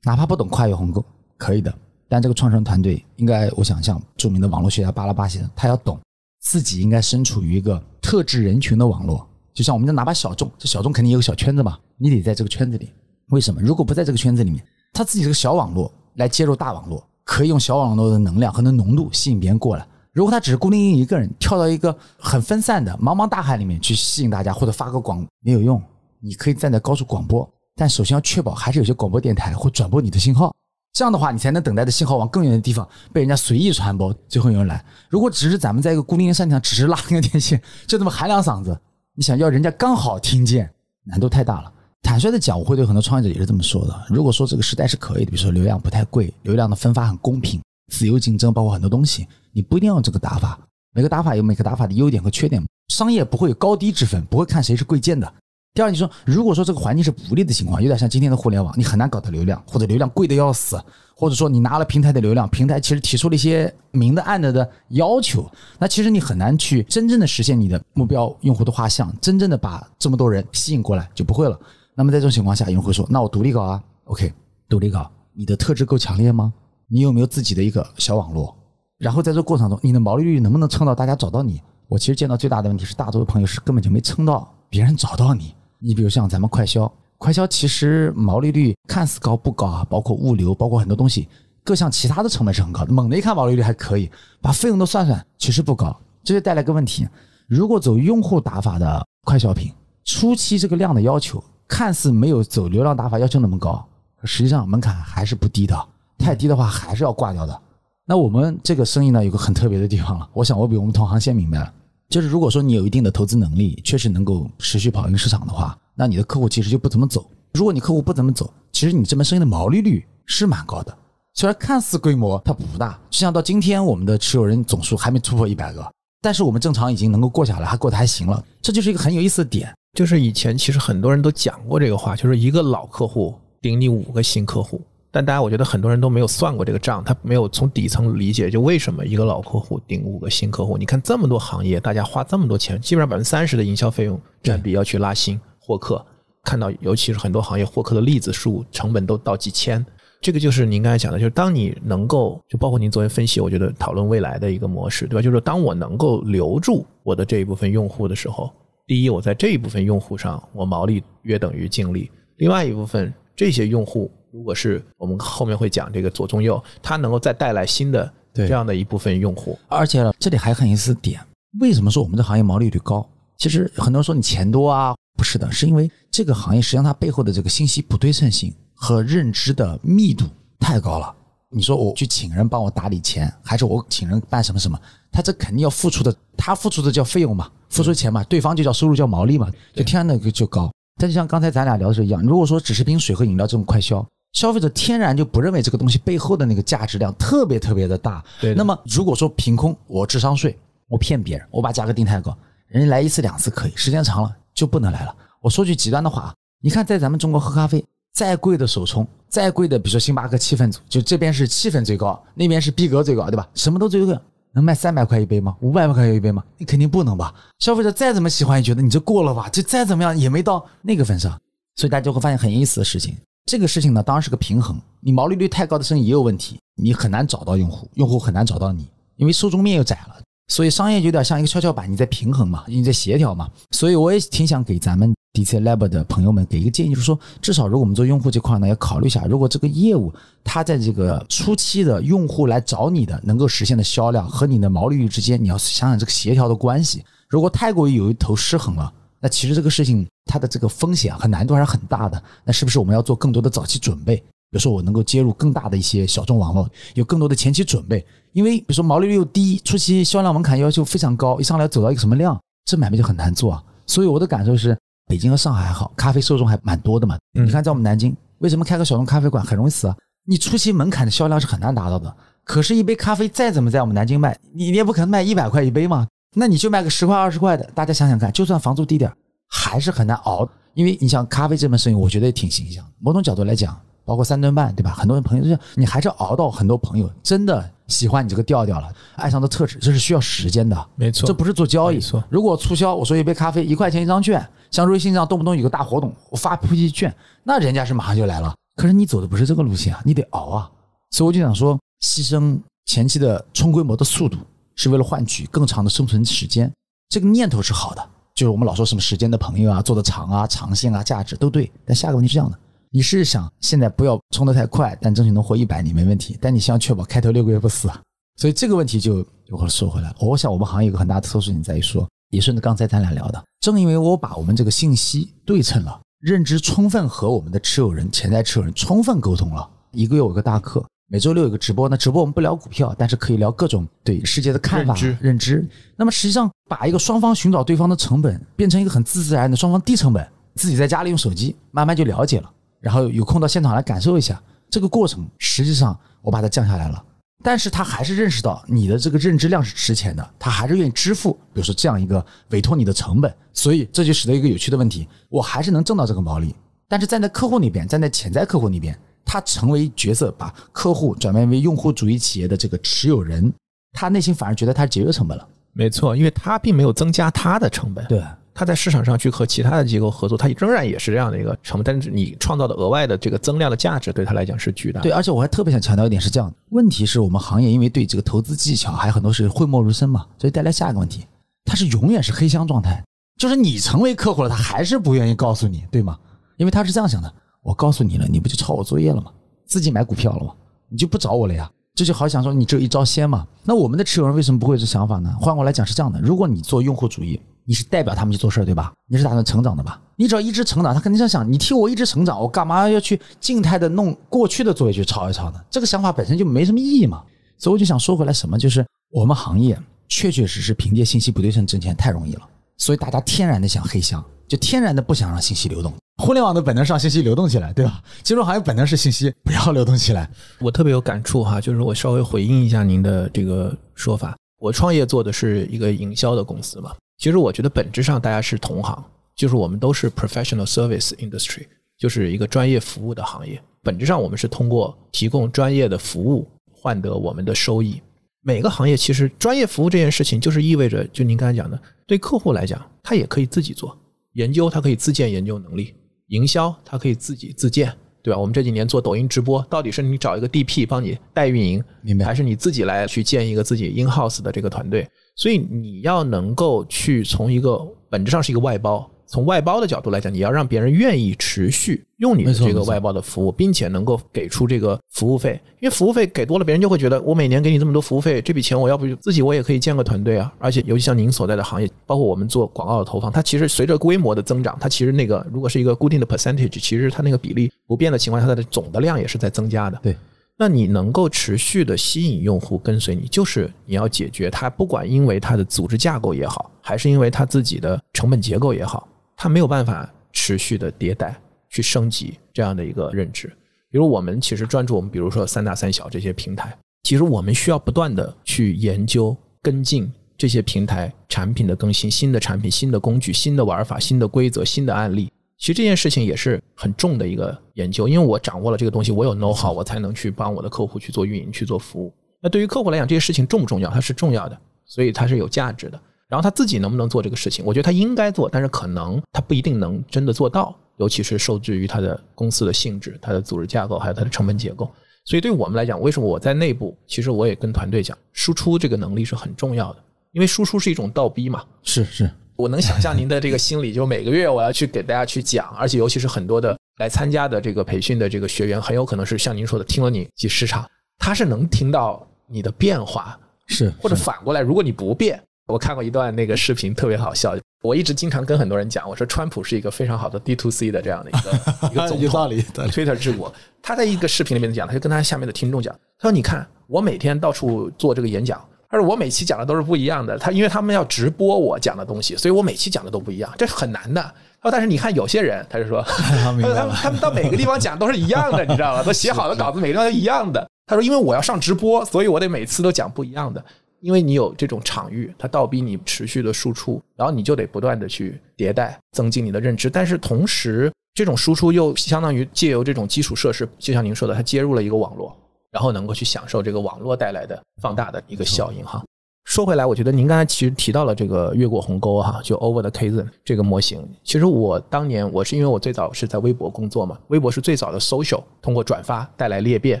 [SPEAKER 3] 哪怕不懂跨越鸿沟，可以的，但这个创始人团队应该，我想像著名的网络学家巴拉巴先生，他要懂自己应该身处于一个特质人群的网络，就像我们的哪怕小众，这小众肯定有个小圈子嘛，你得在这个圈子里。为什么？如果不在这个圈子里面，他自己是个小网络来接入大网络，可以用小网络的能量和那浓度吸引别人过来。如果他只是孤零零一个人跳到一个很分散的茫茫大海里面去吸引大家，或者发个广没有用。你可以站在高处广播，但首先要确保还是有些广播电台会转播你的信号。这样的话，你才能等待的信号往更远的地方被人家随意传播，最后有人来。如果只是咱们在一个孤零零山顶上，只是拉那个电线，就这么喊两嗓子，你想要人家刚好听见，难度太大了。坦率的讲，我会对很多创业者也是这么说的。如果说这个时代是可以的，比如说流量不太贵，流量的分发很公平，自由竞争，包括很多东西，你不一定要这个打法。每个打法有每个打法的优点和缺点，商业不会有高低之分，不会看谁是贵贱的。第二，你说如果说这个环境是不利的情况，有点像今天的互联网，你很难搞到流量，或者流量贵的要死，或者说你拿了平台的流量，平台其实提出了一些明的暗的的要求，那其实你很难去真正的实现你的目标用户的画像，真正的把这么多人吸引过来就不会了。那么在这种情况下，有人会说：“那我独立搞啊，OK，独立搞，你的特质够强烈吗？你有没有自己的一个小网络？然后在这过程中，你的毛利率能不能撑到大家找到你？我其实见到最大的问题是，大多的朋友是根本就没撑到别人找到你。”你比如像咱们快销，快销其实毛利率看似高不高啊？包括物流，包括很多东西，各项其他的成本是很高的。猛的一看毛利率还可以，把费用都算算，其实不高。这就带来个问题：如果走用户打法的快消品，初期这个量的要求看似没有走流量打法要求那么高，实际上门槛还是不低的。太低的话还是要挂掉的。那我们这个生意呢，有个很特别的地方了。我想我比我们同行先明白了。就是如果说你有一定的投资能力，确实能够持续跑赢市场的话，那你的客户其实就不怎么走。如果你客户不怎么走，其实你这门生意的毛利率是蛮高的。虽然看似规模它不大，就像到今天我们的持有人总数还没突破一百个，但是我们正常已经能够过下来，还过得还行了。这就是一个很有意思的点。
[SPEAKER 1] 就是以前其实很多人都讲过这个话，就是一个老客户顶你五个新客户。但大家，我觉得很多人都没有算过这个账，他没有从底层理解，就为什么一个老客户顶五个新客户？你看这么多行业，大家花这么多钱，基本上百分之三十的营销费用占比要去拉新获客，看到尤其是很多行业获客的例子数成本都到几千，这个就是您刚才讲的，就是当你能够，就包括您昨天分析，我觉得讨论未来的一个模式，对吧？就是当我能够留住我的这一部分用户的时候，第一，我在这一部分用户上，我毛利约等于净利；另外一部分这些用户。如果是我们后面会讲这个左中右，它能够再带来新的这样的一部分用户，
[SPEAKER 3] 而且这里还很有意思点，为什么说我们的行业毛利率高？其实很多人说你钱多啊，不是的，是因为这个行业实际上它背后的这个信息不对称性和认知的密度太高了。你说我去请人帮我打理钱，还是我请人办什么什么？他这肯定要付出的，他付出的叫费用嘛，付出钱嘛，对方就叫收入叫毛利嘛，就天然的就高。但就像刚才咱俩聊的时候一样，如果说只是瓶水和饮料这种快销。消费者天然就不认为这个东西背后的那个价值量特别特别的大。
[SPEAKER 1] 对。
[SPEAKER 3] 那么如果说凭空我智商税，我骗别人，我把价格定太高，人家来一次两次可以，时间长了就不能来了。我说句极端的话啊，你看在咱们中国喝咖啡，再贵的手冲，再贵的，比如说星巴克气氛组，就这边是气氛最高，那边是逼格最高，对吧？什么都最贵，能卖三百块一杯吗？五百块一杯吗？你肯定不能吧？消费者再怎么喜欢，也觉得你这过了吧？就再怎么样也没到那个份上，所以大家就会发现很有意思的事情。这个事情呢，当然是个平衡。你毛利率太高的生意也有问题，你很难找到用户，用户很难找到你，因为受众面又窄了。所以商业有点像一个跷跷板，你在平衡嘛，你在协调嘛。所以我也挺想给咱们 DC Lab 的朋友们给一个建议，就是说，至少如果我们做用户这块呢，要考虑一下，如果这个业务它在这个初期的用户来找你的能够实现的销量和你的毛利率之间，你要想想这个协调的关系。如果太过于有一头失衡了。那其实这个事情它的这个风险和难度还是很大的。那是不是我们要做更多的早期准备？比如说我能够接入更大的一些小众网络，有更多的前期准备。因为比如说毛利率又低，初期销量门槛要求非常高，一上来走到一个什么量，这买卖就很难做啊。所以我的感受是，北京和上海还好，咖啡受众还蛮多的嘛。你看在我们南京，为什么开个小众咖啡馆很容易死啊？你初期门槛的销量是很难达到的。可是，一杯咖啡再怎么在我们南京卖，你你也不可能卖一百块一杯嘛。那你就卖个十块二十块的，大家想想看，就算房租低点还是很难熬。因为你像咖啡这门生意，我觉得也挺形象。某种角度来讲，包括三顿半，对吧？很多人朋友就是你还是熬到很多朋友真的喜欢你这个调调了，爱上的特质，这是需要时间的。
[SPEAKER 1] 没错，
[SPEAKER 3] 这不是做交易。
[SPEAKER 1] 没错，
[SPEAKER 3] 如果促销，我说一杯咖啡一块钱一张券，像瑞幸这样动不动有个大活动，我发普及券，那人家是马上就来了。可是你走的不是这个路线啊，你得熬啊。所以我就想说，牺牲前期的冲规模的速度。是为了换取更长的生存时间，这个念头是好的。就是我们老说什么时间的朋友啊，做的长啊、长线啊、价值都对。但下个问题是这样的：你是想现在不要冲得太快，但争取能活一百年没问题，但你希望确保开头六个月不死啊。所以这个问题就我说回来，我想我们行业有个很大的特殊性在于说，也顺着刚才咱俩聊的，正因为我把我们这个信息对称了，认知充分和我们的持有人、潜在持有人充分沟通了，一个月有个大课。每周六有个直播，那直播我们不聊股票，但是可以聊各种对世界的看法、
[SPEAKER 1] 认知
[SPEAKER 3] 认知。那么实际上，把一个双方寻找对方的成本变成一个很自自然的双方低成本，自己在家里用手机慢慢就了解了，然后有空到现场来感受一下这个过程。实际上我把它降下来了，但是他还是认识到你的这个认知量是值钱的，他还是愿意支付，比如说这样一个委托你的成本。所以这就使得一个有趣的问题，我还是能挣到这个毛利，但是站在客户那边，站在潜在客户那边。他成为角色，把客户转变为用户主义企业的这个持有人，他内心反而觉得他节约成本了。
[SPEAKER 1] 没错，因为他并没有增加他的成本，
[SPEAKER 3] 对，
[SPEAKER 1] 他在市场上去和其他的机构合作，他仍然也是这样的一个成本，但是你创造的额外的这个增量的价值对他来讲是巨大的。
[SPEAKER 3] 对，而且我还特别想强调一点是这样的：问题是我们行业因为对这个投资技巧还有很多是讳莫如深嘛，所以带来下一个问题，它是永远是黑箱状态，就是你成为客户了，他还是不愿意告诉你，对吗？因为他是这样想的：我告诉你了，你不就抄我作业了吗？自己买股票了吗？你就不找我了呀？这就好想说你只有一招鲜嘛？那我们的持有人为什么不会有这想法呢？换过来讲是这样的：如果你做用户主义，你是代表他们去做事儿，对吧？你是打算成长的吧？你只要一直成长，他肯定想想，你替我一直成长，我干嘛要去静态的弄过去的作业去抄一抄呢？这个想法本身就没什么意义嘛。所以我就想说回来，什么就是我们行业确确实实凭借信息不对称挣钱太容易了，所以大家天然的想黑箱，就天然的不想让信息流动。互联网的本能是让信息流动起来，对吧？金融行业本能是信息不要流动起来。
[SPEAKER 1] 我特别有感触哈，就是我稍微回应一下您的这个说法。我创业做的是一个营销的公司嘛，其实我觉得本质上大家是同行，就是我们都是 professional service industry，就是一个专业服务的行业。本质上我们是通过提供专业的服务换得我们的收益。每个行业其实专业服务这件事情，就是意味着，就您刚才讲的，对客户来讲，他也可以自己做研究，它可以自建研究能力。营销它可以自己自建，对吧？我们这几年做抖音直播，到底是你找一个 DP 帮你代运营，
[SPEAKER 3] 明白？
[SPEAKER 1] 还是你自己来去建一个自己 in house 的这个团队？所以你要能够去从一个本质上是一个外包。从外包的角度来讲，你要让别人愿意持续用你的这个外包的服务，并且能够给出这个服务费，因为服务费给多了，别人就会觉得我每年给你这么多服务费，这笔钱我要不自己我也可以建个团队啊。而且尤其像您所在的行业，包括我们做广告的投放，它其实随着规模的增长，它其实那个如果是一个固定的 percentage，其实它那个比例不变的情况下，它的总的量也是在增加的。
[SPEAKER 3] 对。
[SPEAKER 1] 那你能够持续的吸引用户跟随你，就是你要解决它，不管因为它的组织架构也好，还是因为它自己的成本结构也好。它没有办法持续的迭代去升级这样的一个认知。比如我们其实专注我们，比如说三大三小这些平台，其实我们需要不断的去研究跟进这些平台产品的更新、新的产品、新的工具、新的玩法、新的规则、新的案例。其实这件事情也是很重的一个研究，因为我掌握了这个东西，我有 know how，我才能去帮我的客户去做运营、去做服务。那对于客户来讲，这些事情重不重要？它是重要的，所以它是有价值的。然后他自己能不能做这个事情？我觉得他应该做，但是可能他不一定能真的做到，尤其是受制于他的公司的性质、他的组织架构还有他的成本结构。所以对我们来讲，为什么我在内部，其实我也跟团队讲，输出这个能力是很重要的，因为输出是一种倒逼嘛。
[SPEAKER 3] 是是，
[SPEAKER 1] 我能想象您的这个心理，就每个月我要去给大家去讲，而且尤其是很多的来参加的这个培训的这个学员，很有可能是像您说的，听了你几十场，他是能听到你的变化，
[SPEAKER 3] 是
[SPEAKER 1] 或者反过来，如果你不变。我看过一段那个视频，特别好笑。我一直经常跟很多人讲，我说川普是一个非常好的 D to C 的这样的一个 一个总统。，Twitter 治国。他在一个视频里面讲，他就跟他下面的听众讲，他说：“你看，我每天到处做这个演讲，他说我每期讲的都是不一样的。他因为他们要直播我讲的东西，所以我每期讲的都不一样，这很难的。他说，但是你看有些人，他就说，他们他们到每个地方讲都是一样的，你知道吧？都写好的稿子，每个地方都一样的。他说，因为我要上直播，所以我得每次都讲不一样的。”因为你有这种场域，它倒逼你持续的输出，然后你就得不断的去迭代，增进你的认知。但是同时，这种输出又相当于借由这种基础设施，就像您说的，它接入了一个网络，然后能够去享受这个网络带来的放大的一个效应哈。说回来，我觉得您刚才其实提到了这个越过鸿沟哈，就 Over the Chasm 这个模型。其实我当年我是因为我最早是在微博工作嘛，微博是最早的 social，通过转发带来裂变。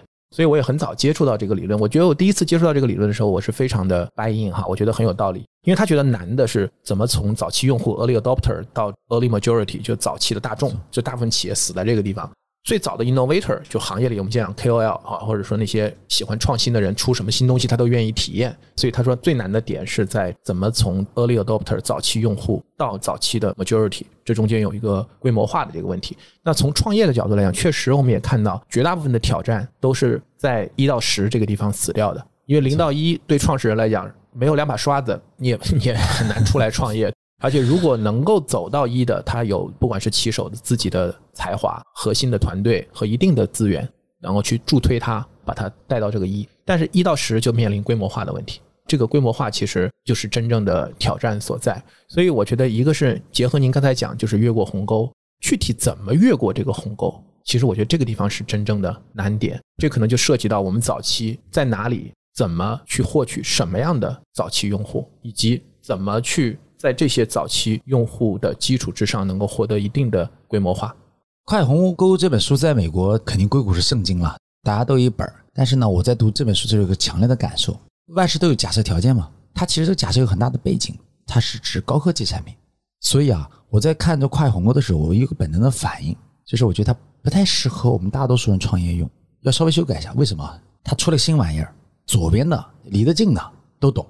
[SPEAKER 1] 所以我也很早接触到这个理论。我觉得我第一次接触到这个理论的时候，我是非常的 buy in 哈，我觉得很有道理。因为他觉得难的是怎么从早期用户 early adopter 到 early majority，就早期的大众，就大部分企业死在这个地方，最早的 innovator 就行业里我们讲 KOL 啊，或者说那些喜欢创新的人，出什么新东西他都愿意体验。所以他说最难的点是在怎么从 early adopter 早期用户到早期的 majority，这中间有一个规模化的这个问题。那从创业的角度来讲，确实我们也看到绝大部分的挑战都是在一到十这个地方死掉的，因为零到一对创始人来讲没有两把刷子，你也 你也很难出来创业。而且，如果能够走到一的，他有不管是骑手的自己的才华、核心的团队和一定的资源，然后去助推他，把他带到这个一。但是，一到十就面临规模化的问题。这个规模化其实就是真正的挑战所在。所以，我觉得一个是结合您刚才讲，就是越过鸿沟，具体怎么越过这个鸿沟，其实我觉得这个地方是真正的难点。这可能就涉及到我们早期在哪里，怎么去获取什么样的早期用户，以及怎么去。在这些早期用户的基础之上，能够获得一定的规模化。
[SPEAKER 3] 《快鸿沟》这本书在美国肯定硅谷是圣经了，大家都一本。但是呢，我在读这本书就有一个强烈的感受：万事都有假设条件嘛。它其实这个假设有很大的背景，它是指高科技产品。所以啊，我在看这《快鸿沟》的时候，我有一个本能的反应，就是我觉得它不太适合我们大多数人创业用，要稍微修改一下。为什么？它出了新玩意儿，左边的离得近的都懂。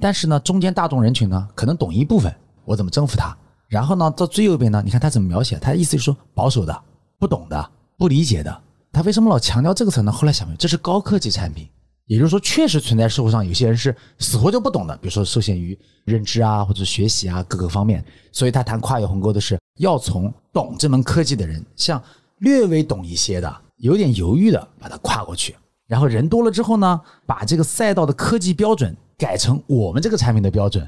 [SPEAKER 3] 但是呢，中间大众人群呢，可能懂一部分，我怎么征服他？然后呢，到最右边呢，你看他怎么描写？他的意思就是说，保守的、不懂的、不理解的。他为什么老强调这个词呢？后来想，这是高科技产品，也就是说，确实存在社会上有些人是死活就不懂的，比如说受限于认知啊，或者学习啊各个方面。所以他谈跨越鸿沟的是，要从懂这门科技的人，像略微懂一些的、有点犹豫的，把它跨过去。然后人多了之后呢，把这个赛道的科技标准。改成我们这个产品的标准。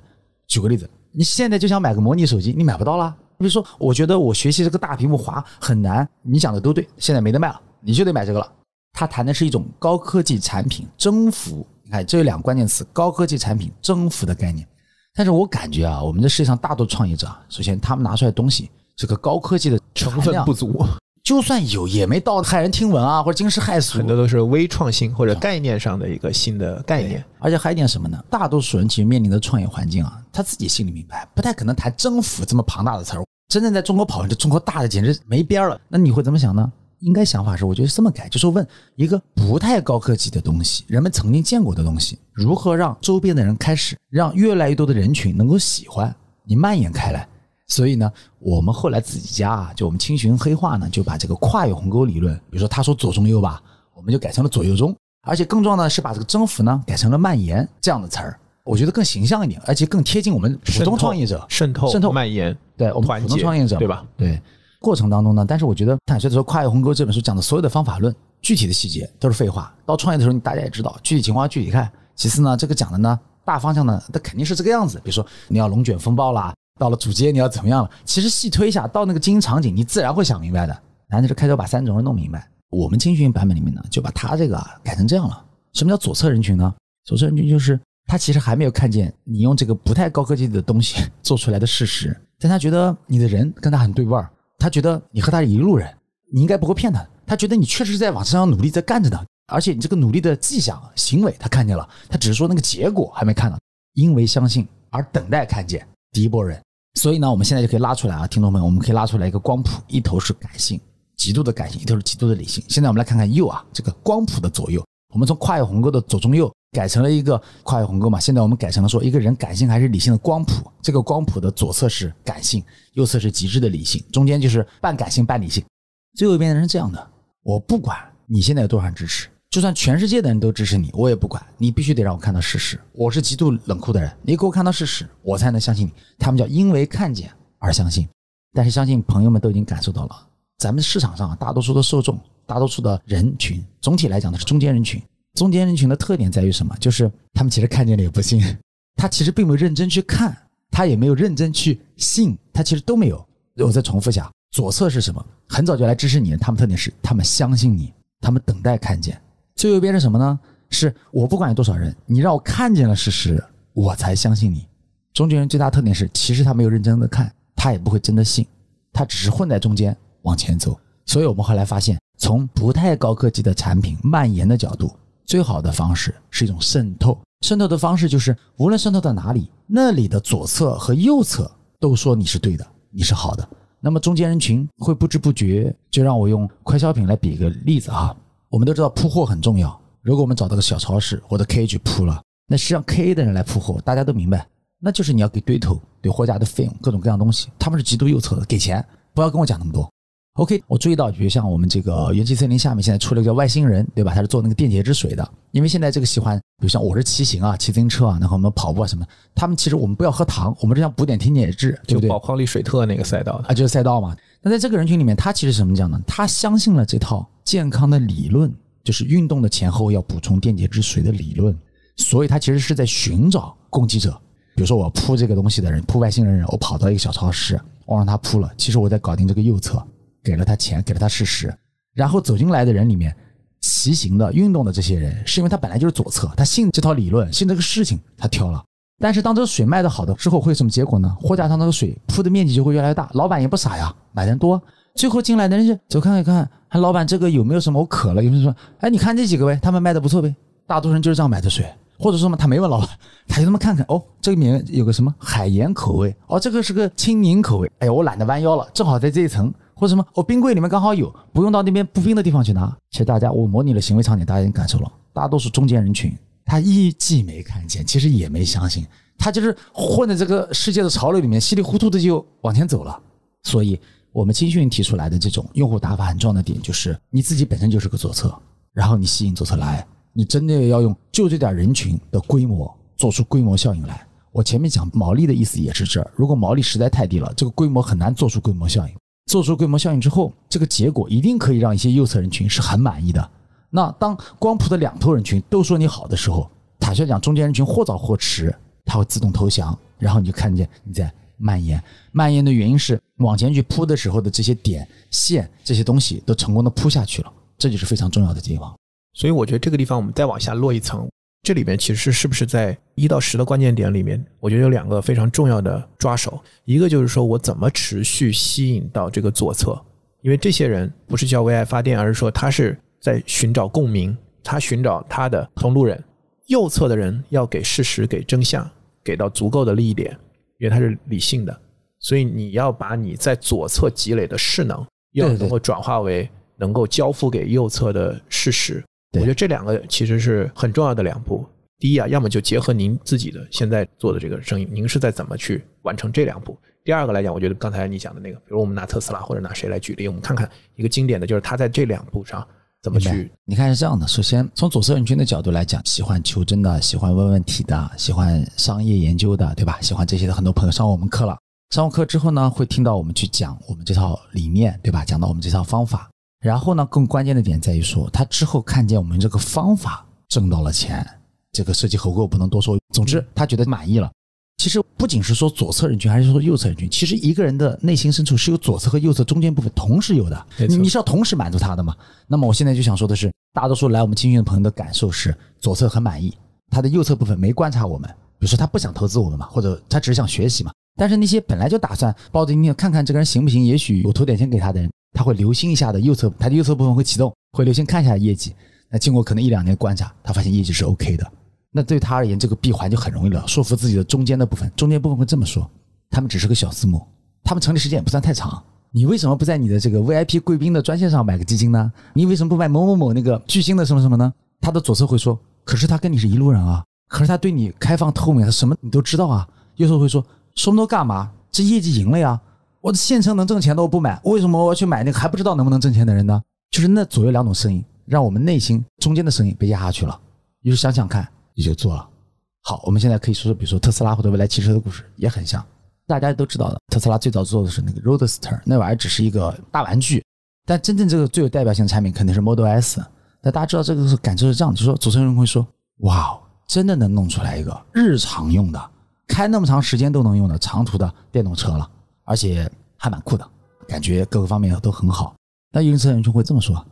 [SPEAKER 3] 举个例子，你现在就想买个模拟手机，你买不到了。比如说，我觉得我学习这个大屏幕滑很难，你讲的都对，现在没得卖了，你就得买这个了。他谈的是一种高科技产品征服，你看这有两个关键词：高科技产品征服的概念。但是我感觉啊，我们这世界上大多创业者啊，首先他们拿出来的东西，这个高科技的
[SPEAKER 1] 成分不足。
[SPEAKER 3] 就算有，也没到骇人听闻啊，或者惊世骇俗。
[SPEAKER 1] 很多都是微创新或者概念上的一个新的概念。
[SPEAKER 3] 而且还有一点什么呢？大多数人其实面临的创业环境啊，他自己心里明白，不太可能谈征服这么庞大的词儿。真正在中国跑，这中国大的简直没边儿了。那你会怎么想呢？应该想法是，我觉得这么改，就是问一个不太高科技的东西，人们曾经见过的东西，如何让周边的人开始，让越来越多的人群能够喜欢你，蔓延开来。所以呢，我们后来自己家啊，就我们青寻黑化呢，就把这个跨越鸿沟理论，比如说他说左中右吧，我们就改成了左右中，而且更重要的是把这个征服呢改成了蔓延这样的词儿，我觉得更形象一点，而且更贴近我们普通创业者
[SPEAKER 1] 渗透
[SPEAKER 3] 渗透
[SPEAKER 1] 蔓延，
[SPEAKER 3] 对我们普通创业者
[SPEAKER 1] 对吧？
[SPEAKER 3] 对，过程当中呢，但是我觉得坦率的说，跨越鸿沟这本书讲的所有的方法论，具体的细节都是废话。到创业的时候，你大家也知道，具体情况具体看。其次呢，这个讲的呢，大方向呢，它肯定是这个样子，比如说你要龙卷风暴啦。到了主街你要怎么样了？其实细推一下，到那个经营场景，你自然会想明白的。然后就是开头把三种人弄明白。我们青训版本里面呢，就把他这个改成这样了。什么叫左侧人群呢？左侧人群就是他其实还没有看见你用这个不太高科技的东西做出来的事实，但他觉得你的人跟他很对味儿，他觉得你和他是一路人，你应该不会骗他。他觉得你确实是在往身上努力在干着的，而且你这个努力的迹象行为他看见了，他只是说那个结果还没看到。因为相信而等待看见。第一波人，所以呢，我们现在就可以拉出来啊，听众朋友，我们可以拉出来一个光谱，一头是感性，极度的感性，一头是极度的理性。现在我们来看看右啊，这个光谱的左右，我们从跨越鸿沟的左中右改成了一个跨越鸿沟嘛。现在我们改成了说一个人感性还是理性的光谱，这个光谱的左侧是感性，右侧是极致的理性，中间就是半感性半理性。最后一边的人是这样的，我不管你现在有多少人支持。就算全世界的人都支持你，我也不管。你必须得让我看到事实。我是极度冷酷的人，你给我看到事实，我才能相信你。他们叫因为看见而相信。但是相信朋友们都已经感受到了，咱们市场上大多数的受众，大多数的人群，总体来讲的是中间人群。中间人群的特点在于什么？就是他们其实看见了也不信，他其实并没有认真去看，他也没有认真去信，他其实都没有。我再重复一下，左侧是什么？很早就来支持你，他们特点是他们相信你，他们等待看见。最后变成什么呢？是我不管有多少人，你让我看见了事实，我才相信你。中间人最大特点是，其实他没有认真的看，他也不会真的信，他只是混在中间往前走。所以我们后来发现，从不太高科技的产品蔓延的角度，最好的方式是一种渗透。渗透的方式就是，无论渗透到哪里，那里的左侧和右侧都说你是对的，你是好的。那么中间人群会不知不觉，就让我用快消品来比个例子哈。我们都知道铺货很重要，如果我们找到个小超市或者 K 去铺了，那实际上 K 的人来铺货，大家都明白，那就是你要给堆头、对货架的费用、各种各样东西，他们是极度右侧的，给钱，不要跟我讲那么多。OK，我注意到，比如像我们这个元气森林下面现在出了一个叫外星人，对吧？他是做那个电解质水的。因为现在这个喜欢，比如像我是骑行啊，骑自行车啊，然后我们跑步啊什么，他们其实我们不要喝糖，我们只想补点电解质，对不对？
[SPEAKER 1] 宝矿力水特那个赛道
[SPEAKER 3] 啊，就是赛道嘛。那在这个人群里面，他其实什么讲呢？他相信了这套健康的理论，就是运动的前后要补充电解质水的理论，所以他其实是在寻找攻击者。比如说我扑这个东西的人，扑外星人人，我跑到一个小超市，我让他扑了，其实我在搞定这个右侧。给了他钱，给了他事实，然后走进来的人里面，骑行的、运动的这些人，是因为他本来就是左侧，他信这套理论，信这个事情，他挑了。但是当这个水卖的好的之后，会有什么结果呢？货架上那个水铺的面积就会越来越大，老板也不傻呀，买人多，最后进来的人就走看一看，看老板这个有没有什么？我渴了，有人说，哎，你看这几个呗，他们卖的不错呗。大多数人就是这样买的水，或者说嘛，他没问老板，他就这么看看，哦，这里面有个什么海盐口味，哦，这个是个青柠口味，哎呀，我懒得弯腰了，正好在这一层。或者什么？我冰柜里面刚好有，不用到那边不冰的地方去拿。其实大家，我模拟了行为场景，大家已经感受了。大多数中间人群，他一既没看见，其实也没相信，他就是混在这个世界的潮流里面，稀里糊涂的就往前走了。所以，我们青训提出来的这种用户打法很重要的点，就是你自己本身就是个左侧，然后你吸引左侧来，你真的要用就这点人群的规模做出规模效应来。我前面讲毛利的意思也是这儿，如果毛利实在太低了，这个规模很难做出规模效应。做出规模效应之后，这个结果一定可以让一些右侧人群是很满意的。那当光谱的两头人群都说你好的时候，坦率讲，中间人群或早或迟，他会自动投降，然后你就看见你在蔓延。蔓延的原因是往前去铺的时候的这些点线这些东西都成功的铺下去了，这就是非常重要的地方。
[SPEAKER 1] 所以我觉得这个地方我们再往下落一层。这里面其实是不是在一到十的关键点里面，我觉得有两个非常重要的抓手，一个就是说我怎么持续吸引到这个左侧，因为这些人不是叫为爱发电，而是说他是在寻找共鸣，他寻找他的同路人。右侧的人要给事实、给真相，给到足够的利益点，因为他是理性的，所以你要把你在左侧积累的势能，要能够转化为能够交付给右侧的事实。我觉得这两个其实是很重要的两步。第一啊，要么就结合您自己的现在做的这个生意，您是在怎么去完成这两步？第二个来讲，我觉得刚才你讲的那个，比如我们拿特斯拉或者拿谁来举例，我们看看一个经典的就是他在这两步上怎么去。
[SPEAKER 3] 你看是这样的，首先从左侧人群的角度来讲，喜欢求真的，喜欢问问题的，喜欢商业研究的，对吧？喜欢这些的很多朋友上我们课了，上完课之后呢，会听到我们去讲我们这套理念，对吧？讲到我们这套方法。然后呢，更关键的点在于说，他之后看见我们这个方法挣到了钱，这个设计合规我不能多说。总之，他觉得满意了。其实不仅是说左侧人群，还是说右侧人群。其实一个人的内心深处是有左侧和右侧中间部分同时有的，你是要同时满足他的嘛？那么我现在就想说的是，大多数来我们青训的朋友的感受是，左侧很满意，他的右侧部分没观察我们，比如说他不想投资我们嘛，或者他只是想学习嘛。但是那些本来就打算抱着你看看这个人行不行，也许我投点钱给他的人。他会留心一下的，右侧他的右侧部分会启动，会留心看一下业绩。那经过可能一两年观察，他发现业绩是 OK 的。那对他而言，这个闭环就很容易了，说服自己的中间的部分。中间部分会这么说：他们只是个小私募，他们成立时间也不算太长。你为什么不在你的这个 VIP 贵宾的专线上买个基金呢？你为什么不买某某某那个巨星的什么什么呢？他的左侧会说：可是他跟你是一路人啊，可是他对你开放透明，他什么你都知道啊。有时候会说：说那么多干嘛？这业绩赢了呀。我的现成能挣钱的我不买，为什么我要去买那个还不知道能不能挣钱的人呢？就是那左右两种声音，让我们内心中间的声音被压下去了。于是想想看，也就做了。好，我们现在可以说说，比如说特斯拉或者未来汽车的故事，也很像。大家都知道的，特斯拉最早做的是那个 Roadster，那玩意儿只是一个大玩具，但真正这个最有代表性的产品肯定是 Model S。那大家知道这个是感受是这样的，就说主持人会说：“哇，真的能弄出来一个日常用的，开那么长时间都能用的长途的电动车了。”而且还蛮酷的，感觉各个方面都很好。那有车人就会这么说：“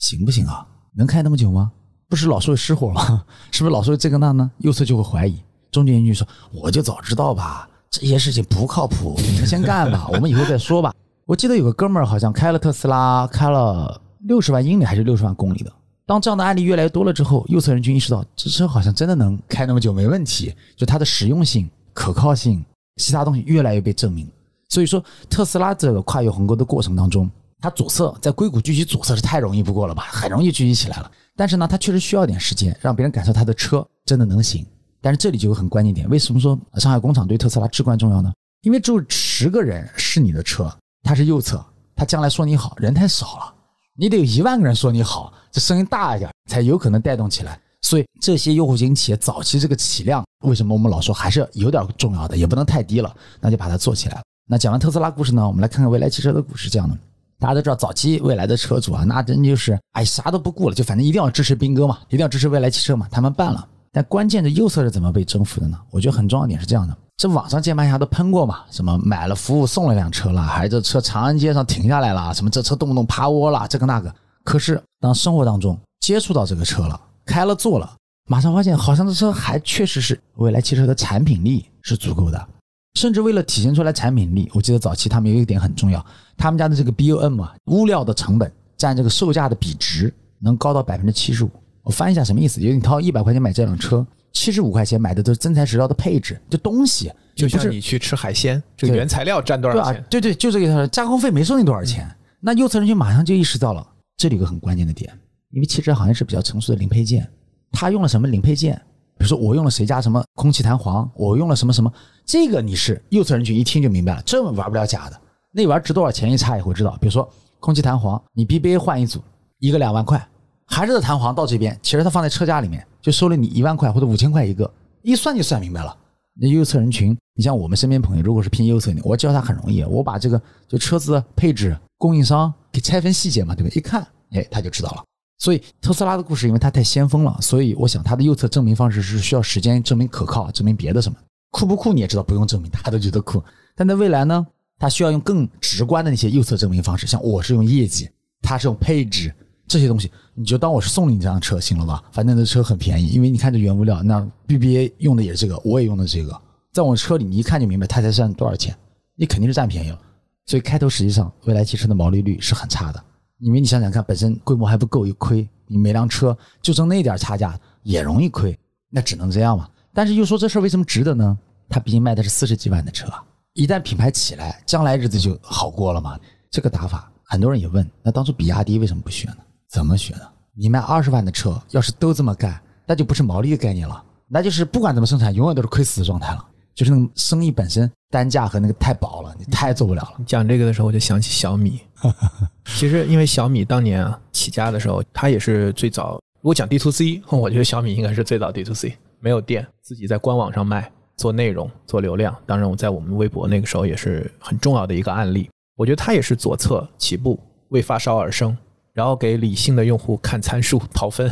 [SPEAKER 3] 行不行啊？能开那么久吗？不是老说会失火吗？是不是老是会这个那呢？”右侧就会怀疑。中间人就说：“我就早知道吧，这些事情不靠谱，你们先干吧，我们以后再说吧。”我记得有个哥们儿好像开了特斯拉，开了六十万英里还是六十万公里的。当这样的案例越来越多了之后，右侧人群意识到这车好像真的能开那么久没问题，就它的实用性、可靠性，其他东西越来越被证明。所以说，特斯拉这个跨越鸿沟的过程当中，它左侧在硅谷聚集左侧是太容易不过了吧，很容易聚集起来了。但是呢，它确实需要点时间，让别人感受它的车真的能行。但是这里就有很关键点，为什么说上海工厂对特斯拉至关重要呢？因为只有十个人是你的车，它是右侧，他将来说你好人太少了，你得有一万个人说你好，这声音大一点才有可能带动起来。所以这些用户型企业早期这个起量，为什么我们老说还是有点重要的，也不能太低了，那就把它做起来。那讲完特斯拉故事呢，我们来看看未来汽车的故事。这样的，大家都知道，早期未来的车主啊，那真就是哎啥都不顾了，就反正一定要支持斌哥嘛，一定要支持未来汽车嘛，他们办了。但关键的右侧是怎么被征服的呢？我觉得很重要点是这样的：这网上键盘侠都喷过嘛，什么买了服务送了辆车了，还是这车长安街上停下来了，什么这车动不动趴窝了，这个那个。可是当生活当中接触到这个车了，开了坐了，马上发现好像这车还确实是未来汽车的产品力是足够的，甚至为了体现出来产品力，我记得早期他们有一点很重要，他们家的这个 BOM 啊，物料的成本占这个售价的比值能高到百分之七十五。我翻一下什么意思？就是你掏一百块钱买这辆车，七十五块钱买的都是真材实料的配置，就东西，
[SPEAKER 1] 就像你去吃海鲜，这个原材料占多少钱？，
[SPEAKER 3] 对对，就这个意思，加工费没收你多少钱。那右侧人群马上就意识到了，这里有个很关键的点，因为汽车行业是比较成熟的零配件，他用了什么零配件？比如说我用了谁家什么空气弹簧，我用了什么什么，这个你是右侧人群一听就明白了，这玩不了假的。那玩意值多少钱一查也会知道。比如说空气弹簧，你 BBA 换一组，一个两万块，还是这弹簧到这边，其实它放在车架里面就收了你一万块或者五千块一个，一算就算明白了。那右侧人群，你像我们身边朋友，如果是偏右侧的，我教他很容易，我把这个就车子配置、供应商给拆分细节嘛，对吧？一看，哎，他就知道了。所以特斯拉的故事，因为它太先锋了，所以我想它的右侧证明方式是需要时间证明可靠，证明别的什么酷不酷你也知道，不用证明，大家都觉得酷。但在未来呢，它需要用更直观的那些右侧证明方式，像我是用业绩，它是用配置这些东西，你就当我是送了你这辆车，行了吧？反正这车很便宜，因为你看这原物料，那 BBA 用的也是这个，我也用的这个，在我车里你一看就明白它才占多少钱，你肯定是占便宜了。所以开头实际上未来汽车的毛利率是很差的，因为你想想看，本身规模还不够，一亏，你每辆车就挣那点差价也容易亏，那只能这样嘛。但是又说这事为什么值得呢？它毕竟卖的是四十几万的车，一旦品牌起来，将来日子就好过了嘛。这个打法，很多人也问，那当初比亚迪为什么不学呢？怎么学呢？你卖二十万的车，要是都这么干，那就不是毛利的概念了，那就是不管怎么生产，永远都是亏死的状态了。就是那个生意本身单价和那个太薄了，你太做不了了。
[SPEAKER 1] 你讲这个的时候，我就想起小米。其实因为小米当年啊起家的时候，它也是最早。如果讲 D to C，我觉得小米应该是最早 D to C，没有店，自己在官网上卖，做内容，做流量。当然，我在我们微博那个时候也是很重要的一个案例。我觉得它也是左侧起步，为发烧而生，然后给理性的用户看参数、跑分，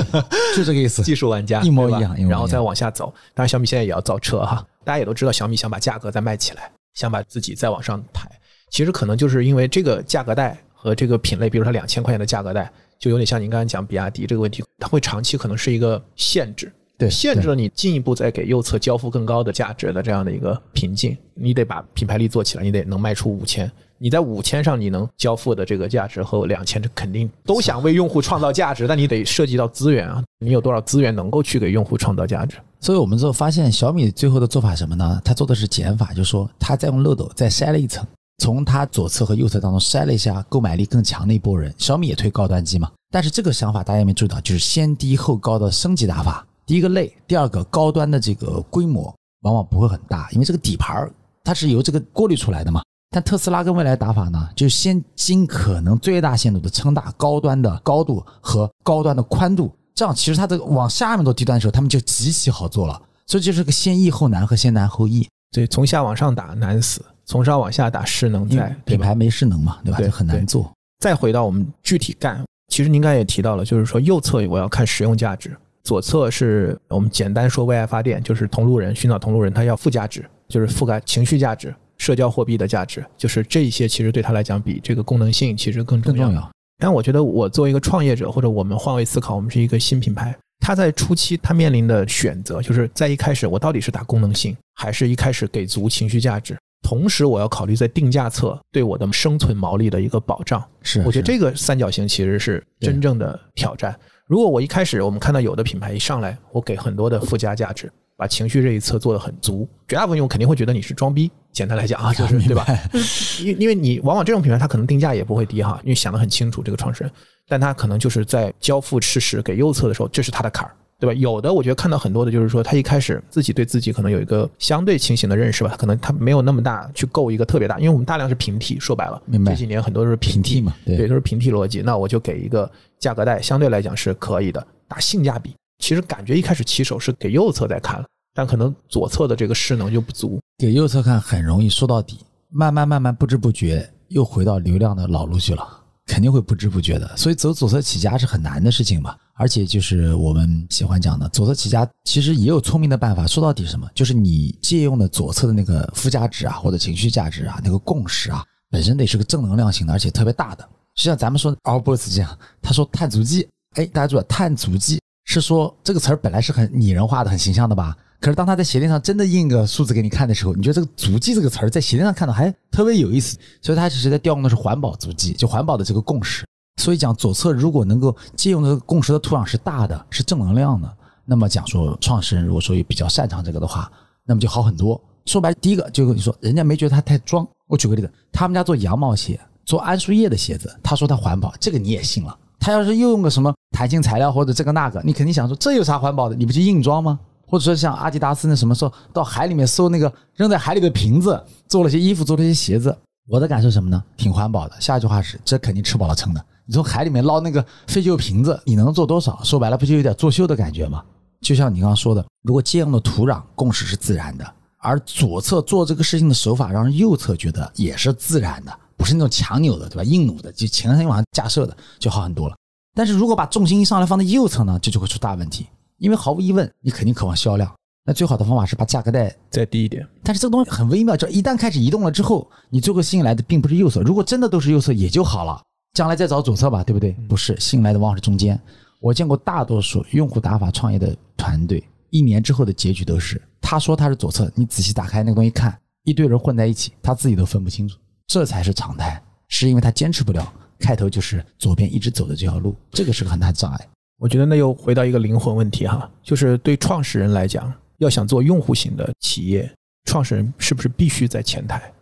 [SPEAKER 3] 就这个意思。
[SPEAKER 1] 技术玩家
[SPEAKER 3] 一模一样一模一样
[SPEAKER 1] 然后再往下走。当然，小米现在也要造车哈，大家也都知道，小米想把价格再卖起来，想把自己再往上抬。其实可能就是因为这个价格带和这个品类，比如说两千块钱的价格带，就有点像您刚才讲比亚迪这个问题，它会长期可能是一个限制，
[SPEAKER 3] 对，
[SPEAKER 1] 限制了你进一步再给右侧交付更高的价值的这样的一个瓶颈。你得把品牌力做起来，你得能卖出五千。你在五千上你能交付的这个价值和两千，这肯定都想为用户创造价值，但你得涉及到资源啊，你有多少资源能够去给用户创造价值？
[SPEAKER 3] 所以我们最后发现，小米最后的做法什么呢？它做的是减法，就是说它再用漏斗再筛了一层，从它左侧和右侧当中筛了一下购买力更强的一波人。小米也推高端机嘛，但是这个想法大家有没有注意到，就是先低后高的升级打法。第一个累，第二个高端的这个规模往往不会很大，因为这个底盘儿它是由这个过滤出来的嘛。但特斯拉跟未来打法呢，就先尽可能最大限度的撑大高端的高度和高端的宽度，这样其实它这个往下面做低端的时候，他们就极其好做了。所以就是个先易后难和先难后易，
[SPEAKER 1] 对，从下往上打难死，从上往下打势能在，对？
[SPEAKER 3] 品牌没势能嘛，对吧？
[SPEAKER 1] 对
[SPEAKER 3] 就很难做。
[SPEAKER 1] 再回到我们具体干，其实您刚才也提到了，就是说右侧我要看实用价值，左侧是我们简单说为爱发电，就是同路人寻找同路人，他要附加值，就是覆盖情绪价值、社交货币的价值，就是这一些其实对他来讲比这个功能性其实更重要。
[SPEAKER 3] 重要。
[SPEAKER 1] 但我觉得我作为一个创业者，或者我们换位思考，我们是一个新品牌，它在初期它面临的选择，就是在一开始我到底是打功能性，还是一开始给足情绪价值？同时，我要考虑在定价侧对我的生存毛利的一个保障。
[SPEAKER 3] 是，
[SPEAKER 1] 我觉得这个三角形其实是真正的挑战。如果我一开始我们看到有的品牌一上来，我给很多的附加价值，把情绪这一侧做得很足。绝大部分用户肯定会觉得你是装逼，简单来讲啊，就是对吧？因因为你往往这种品牌，它可能定价也不会低哈，因为想得很清楚这个创始人，但他可能就是在交付事实给右侧的时候，这是他的坎儿。对吧？有的我觉得看到很多的，就是说他一开始自己对自己可能有一个相对清醒的认识吧，可能他没有那么大去够一个特别大，因为我们大量是平替，说白了，
[SPEAKER 3] 明白
[SPEAKER 1] 这几年很多都是平
[SPEAKER 3] 平替嘛对
[SPEAKER 1] 对，都是平替逻辑。那我就给一个价格带，相对来讲是可以的，打性价比。其实感觉一开始起手是给右侧在看，但可能左侧的这个势能就不足。
[SPEAKER 3] 给右侧看很容易说到底，慢慢慢慢不知不觉又回到流量的老路去了，肯定会不知不觉的。所以走左侧起家是很难的事情嘛。而且就是我们喜欢讲的左侧起家，其实也有聪明的办法。说到底什么？就是你借用的左侧的那个附加值啊，或者情绪价值啊，那个共识啊，本身得是个正能量型的，而且特别大的。就像咱们说 Our Boss 这样，他说碳足迹，哎，大家注意，碳足迹是说这个词儿本来是很拟人化的、很形象的吧？可是当他在鞋垫上真的印个数字给你看的时候，你觉得这个足迹这个词儿在鞋垫上看到还特别有意思，所以他其实在调用的是环保足迹，就环保的这个共识。所以讲左侧如果能够借用的共识的土壤是大的，是正能量的，那么讲说创始人如果说也比较擅长这个的话，那么就好很多。说白了，第一个就跟你说，人家没觉得他太装。我举个例子，他们家做羊毛鞋，做桉树叶的鞋子，他说他环保，这个你也信了。他要是又用个什么弹性材料或者这个那个，你肯定想说这有啥环保的？你不就硬装吗？或者说像阿迪达斯那什么时候到海里面搜那个扔在海里的瓶子，做了些衣服，做了些鞋子。我的感受什么呢？挺环保的。下一句话是，这肯定吃饱了撑的。你从海里面捞那个废旧瓶子，你能做多少？说白了，不就有点作秀的感觉吗？就像你刚刚说的，如果借用的土壤共识是自然的，而左侧做这个事情的手法让右侧觉得也是自然的，不是那种强扭的，对吧？硬弩的，就前天往上架设的，就好很多了。但是如果把重心一上来放在右侧呢，这就会出大问题，因为毫无疑问，你肯定渴望销量。那最好的方法是把价格带
[SPEAKER 1] 再低一点，
[SPEAKER 3] 但是这个东西很微妙，就一旦开始移动了之后，你最后吸引来的并不是右侧。如果真的都是右侧也就好了，将来再找左侧吧，对不对？不是，吸引来的往往是中间。我见过大多数用户打法创业的团队，一年之后的结局都是，他说他是左侧，你仔细打开那个东西看，一堆人混在一起，他自己都分不清楚，这才是常态，是因为他坚持不了，开头就是左边一直走的这条路，这个是个很大的障碍。
[SPEAKER 1] 我觉得那又回到一个灵魂问题哈，就是对创始人来讲，要想做用户型的企业，创始人是不是必须在前台？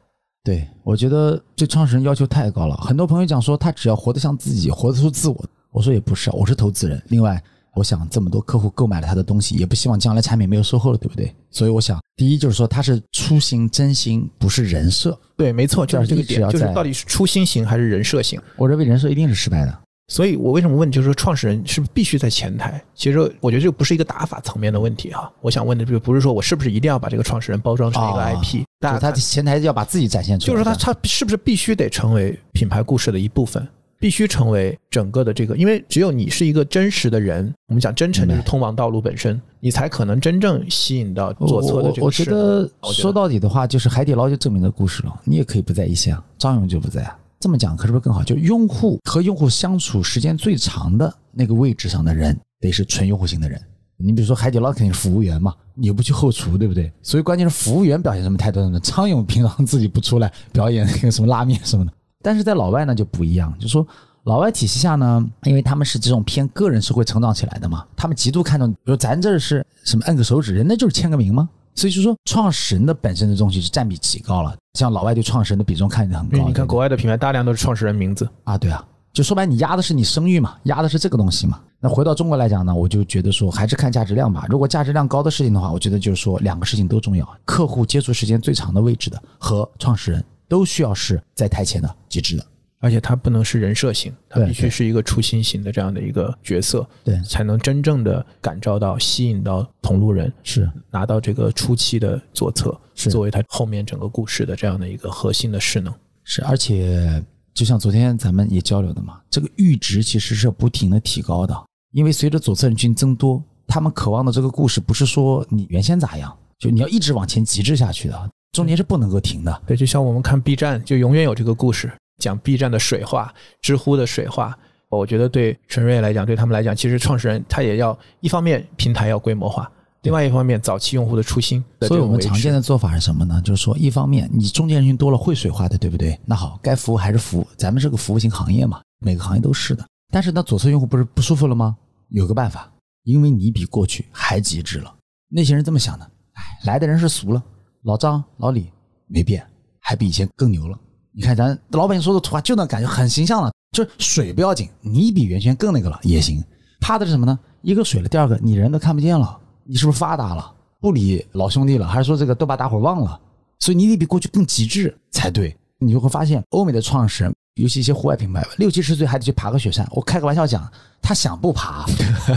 [SPEAKER 3] 对，我觉得对创始人要求太高了。很多朋友讲说他只要活得像自己，活得出自我。我说也不是，我是投资人。另外，我想这么多客户购买了他的东西，也不希望将来产品没有售后了，对不对？所以我想，第一就是说他是初心真心，不是人设。
[SPEAKER 1] 对，没错，就是这个点，就是到底是初心型还是人设型？
[SPEAKER 3] 我认为人设一定是失败的。
[SPEAKER 1] 所以我为什么问，就是说创始人是不是必须在前台？其实我觉得这个不是一个打法层面的问题哈。我想问的就不是说我是不是一定要把这个创始人包装成一个 IP，
[SPEAKER 3] 但他前台要把自己展现出来。
[SPEAKER 1] 就是说他他是不是必须得成为品牌故事的一部分，必须成为整个的这个，因为只有你是一个真实的人，我们讲真诚就是通往道路本身，你才可能真正吸引到左侧的这个。
[SPEAKER 3] 我觉得说到底的话，就是海底捞就证明的故事了。你也可以不在一线，张勇就不在啊。这么讲可是不是更好？就用户和用户相处时间最长的那个位置上的人，得是纯用户型的人。你比如说海底捞肯定是服务员嘛，你又不去后厨，对不对？所以关键是服务员表现什么态度呢？张勇平常自己不出来表演那个什么拉面什么的，但是在老外呢就不一样，就说老外体系下呢，因为他们是这种偏个人社会成长起来的嘛，他们极度看重，比如咱这是什么摁个手指，人家就是签个名吗？所以就说创始人的本身的东西是占比极高了，像老外对创始人的比重看得很高。
[SPEAKER 1] 你看国外的品牌大量都是创始人名字
[SPEAKER 3] 啊，对啊，就说白你压的是你声誉嘛，压的是这个东西嘛。那回到中国来讲呢，我就觉得说还是看价值量吧。如果价值量高的事情的话，我觉得就是说两个事情都重要，客户接触时间最长的位置的和创始人都需要是在台前的极致的。
[SPEAKER 1] 而且它不能是人设型，它必须是一个初心型的这样的一个角色，
[SPEAKER 3] 对，
[SPEAKER 1] 才能真正的感召到、吸引到同路人，
[SPEAKER 3] 是。
[SPEAKER 1] 拿到这个初期的左侧，
[SPEAKER 3] 是。
[SPEAKER 1] 作为他后面整个故事的这样的一个核心的势能。
[SPEAKER 3] 是，而且就像昨天咱们也交流的嘛，这个阈值其实是不停的提高的，因为随着左侧人群增多，他们渴望的这个故事不是说你原先咋样，就你要一直往前极致下去的，中间是不能够停的。
[SPEAKER 1] 对，就像我们看 B 站，就永远有这个故事。讲 B 站的水化，知乎的水化，我觉得对陈瑞来讲，对他们来讲，其实创始人他也要一方面平台要规模化，另外一方面早期用户的初心。
[SPEAKER 3] 所以我们常见的做法是什么呢？就是说，一方面你中间人群多了会水化的，对不对？那好，该服务还是服务，咱们是个服务型行业嘛，每个行业都是的。但是那左侧用户不是不舒服了吗？有个办法，因为你比过去还极致了。那些人这么想的，哎，来的人是俗了，老张、老李没变，还比以前更牛了。你看咱老百姓说的土话，就那感觉很形象了。就是水不要紧，你比原先更那个了也行。怕的是什么呢？一个水了，第二个你人都看不见了，你是不是发达了？不理老兄弟了，还是说这个都把大伙忘了？所以你得比过去更极致才对。你就会发现，欧美的创始人，尤其一些户外品牌，六七十岁还得去爬个雪山。我开个玩笑讲，他想不爬，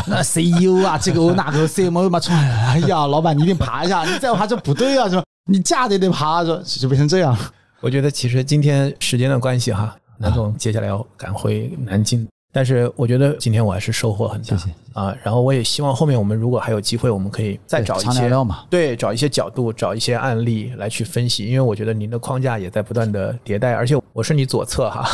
[SPEAKER 3] 那 CEO 啊，这个那个 CMO 嘛，创，哎呀，老板你一定爬一下，你再爬这不对啊，是吧？你架着得爬，着 就变成这样。
[SPEAKER 1] 我觉得其实今天时间的关系哈，南总接下来要赶回南京。但是我觉得今天我还是收获很大，
[SPEAKER 3] 谢谢
[SPEAKER 1] 啊。然后我也希望后面我们如果还有机会，我们可以再找一些对，找一些角度，找一些案例来去分析。因为我觉得您的框架也在不断的迭代，而且我是你左侧哈，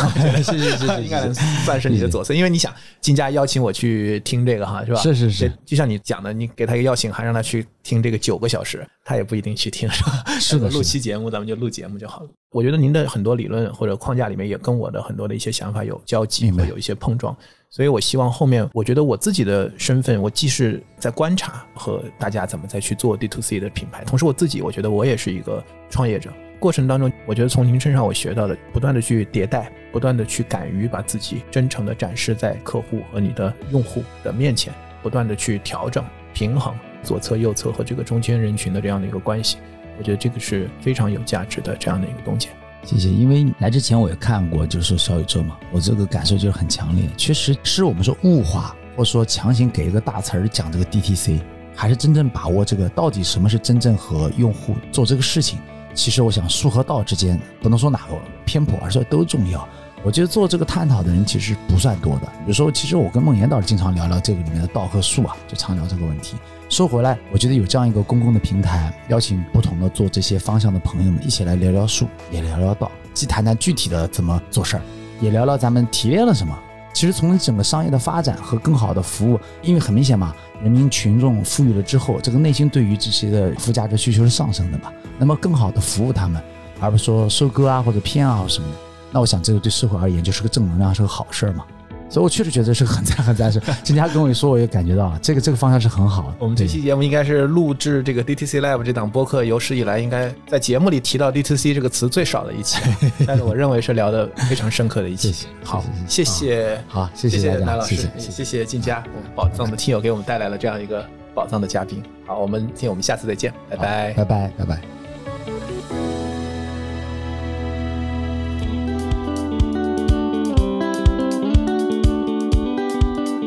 [SPEAKER 3] 是是是，
[SPEAKER 1] 应该能算是你的左侧。因为你想，金家邀请我去听这个哈，是吧？
[SPEAKER 3] 是是是，
[SPEAKER 1] 就像你讲的，你给他一个邀请函，让他去听这个九个小时，他也不一定去听，是吧？
[SPEAKER 3] 是的，
[SPEAKER 1] 录期节目咱们就录节目就好了。我觉得您的很多理论或者框架里面也跟我的很多的一些想法有交集，会有一些碰撞。所以，我希望后面，我觉得我自己的身份，我既是在观察和大家怎么再去做 D to C 的品牌，同时我自己，我觉得我也是一个创业者。过程当中，我觉得从您身上我学到的，不断的去迭代，不断的去敢于把自己真诚的展示在客户和你的用户的面前，不断的去调整、平衡左侧、右侧和这个中间人群的这样的一个关系，我觉得这个是非常有价值的这样的一个东西。
[SPEAKER 3] 谢谢，因为来之前我也看过，就是小宇宙嘛，我这个感受就是很强烈。确实是我们说物化，或者说强行给一个大词儿讲这个 DTC，还是真正把握这个到底什么是真正和用户做这个事情。其实我想术和道之间不能说哪个偏颇，而是都重要。我觉得做这个探讨的人其实不算多的。有时候，其实我跟孟岩倒是经常聊聊这个里面的道和术啊，就常聊这个问题。说回来，我觉得有这样一个公共的平台，邀请不同的做这些方向的朋友们一起来聊聊术，也聊聊道，既谈谈具体的怎么做事儿，也聊聊咱们提炼了什么。其实从整个商业的发展和更好的服务，因为很明显嘛，人民群众富裕了之后，这个内心对于这些的附加值需求是上升的嘛。那么更好的服务他们，而不是说收割啊或者偏啊什么的，那我想这个对社会而言就是个正能量，是个好事儿嘛。所以，我确实觉得是个很赞很赞事。金佳跟我一说，我也感觉到了这个这个方向是很好的。
[SPEAKER 1] 我们这期节目应该是录制这个 DTC Live 这档播客有史以来应该在节目里提到 DTC 这个词最少的一期，但是我认为是聊的非常深刻的一期。好，谢谢，
[SPEAKER 3] 好，谢谢
[SPEAKER 1] 谢赖老
[SPEAKER 3] 师，
[SPEAKER 1] 谢谢金佳，我们宝藏的听友给我们带来了这样一个宝藏的嘉宾。好，我们听，我们下次再见，拜拜，
[SPEAKER 3] 拜拜，拜拜。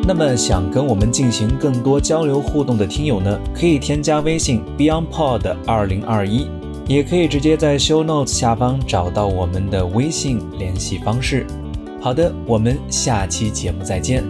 [SPEAKER 2] 那么想跟我们进行更多交流互动的听友呢，可以添加微信 BeyondPod 二零二一，也可以直接在 Show Notes 下方找到我们的微信联系方式。好的，我们下期节目再见。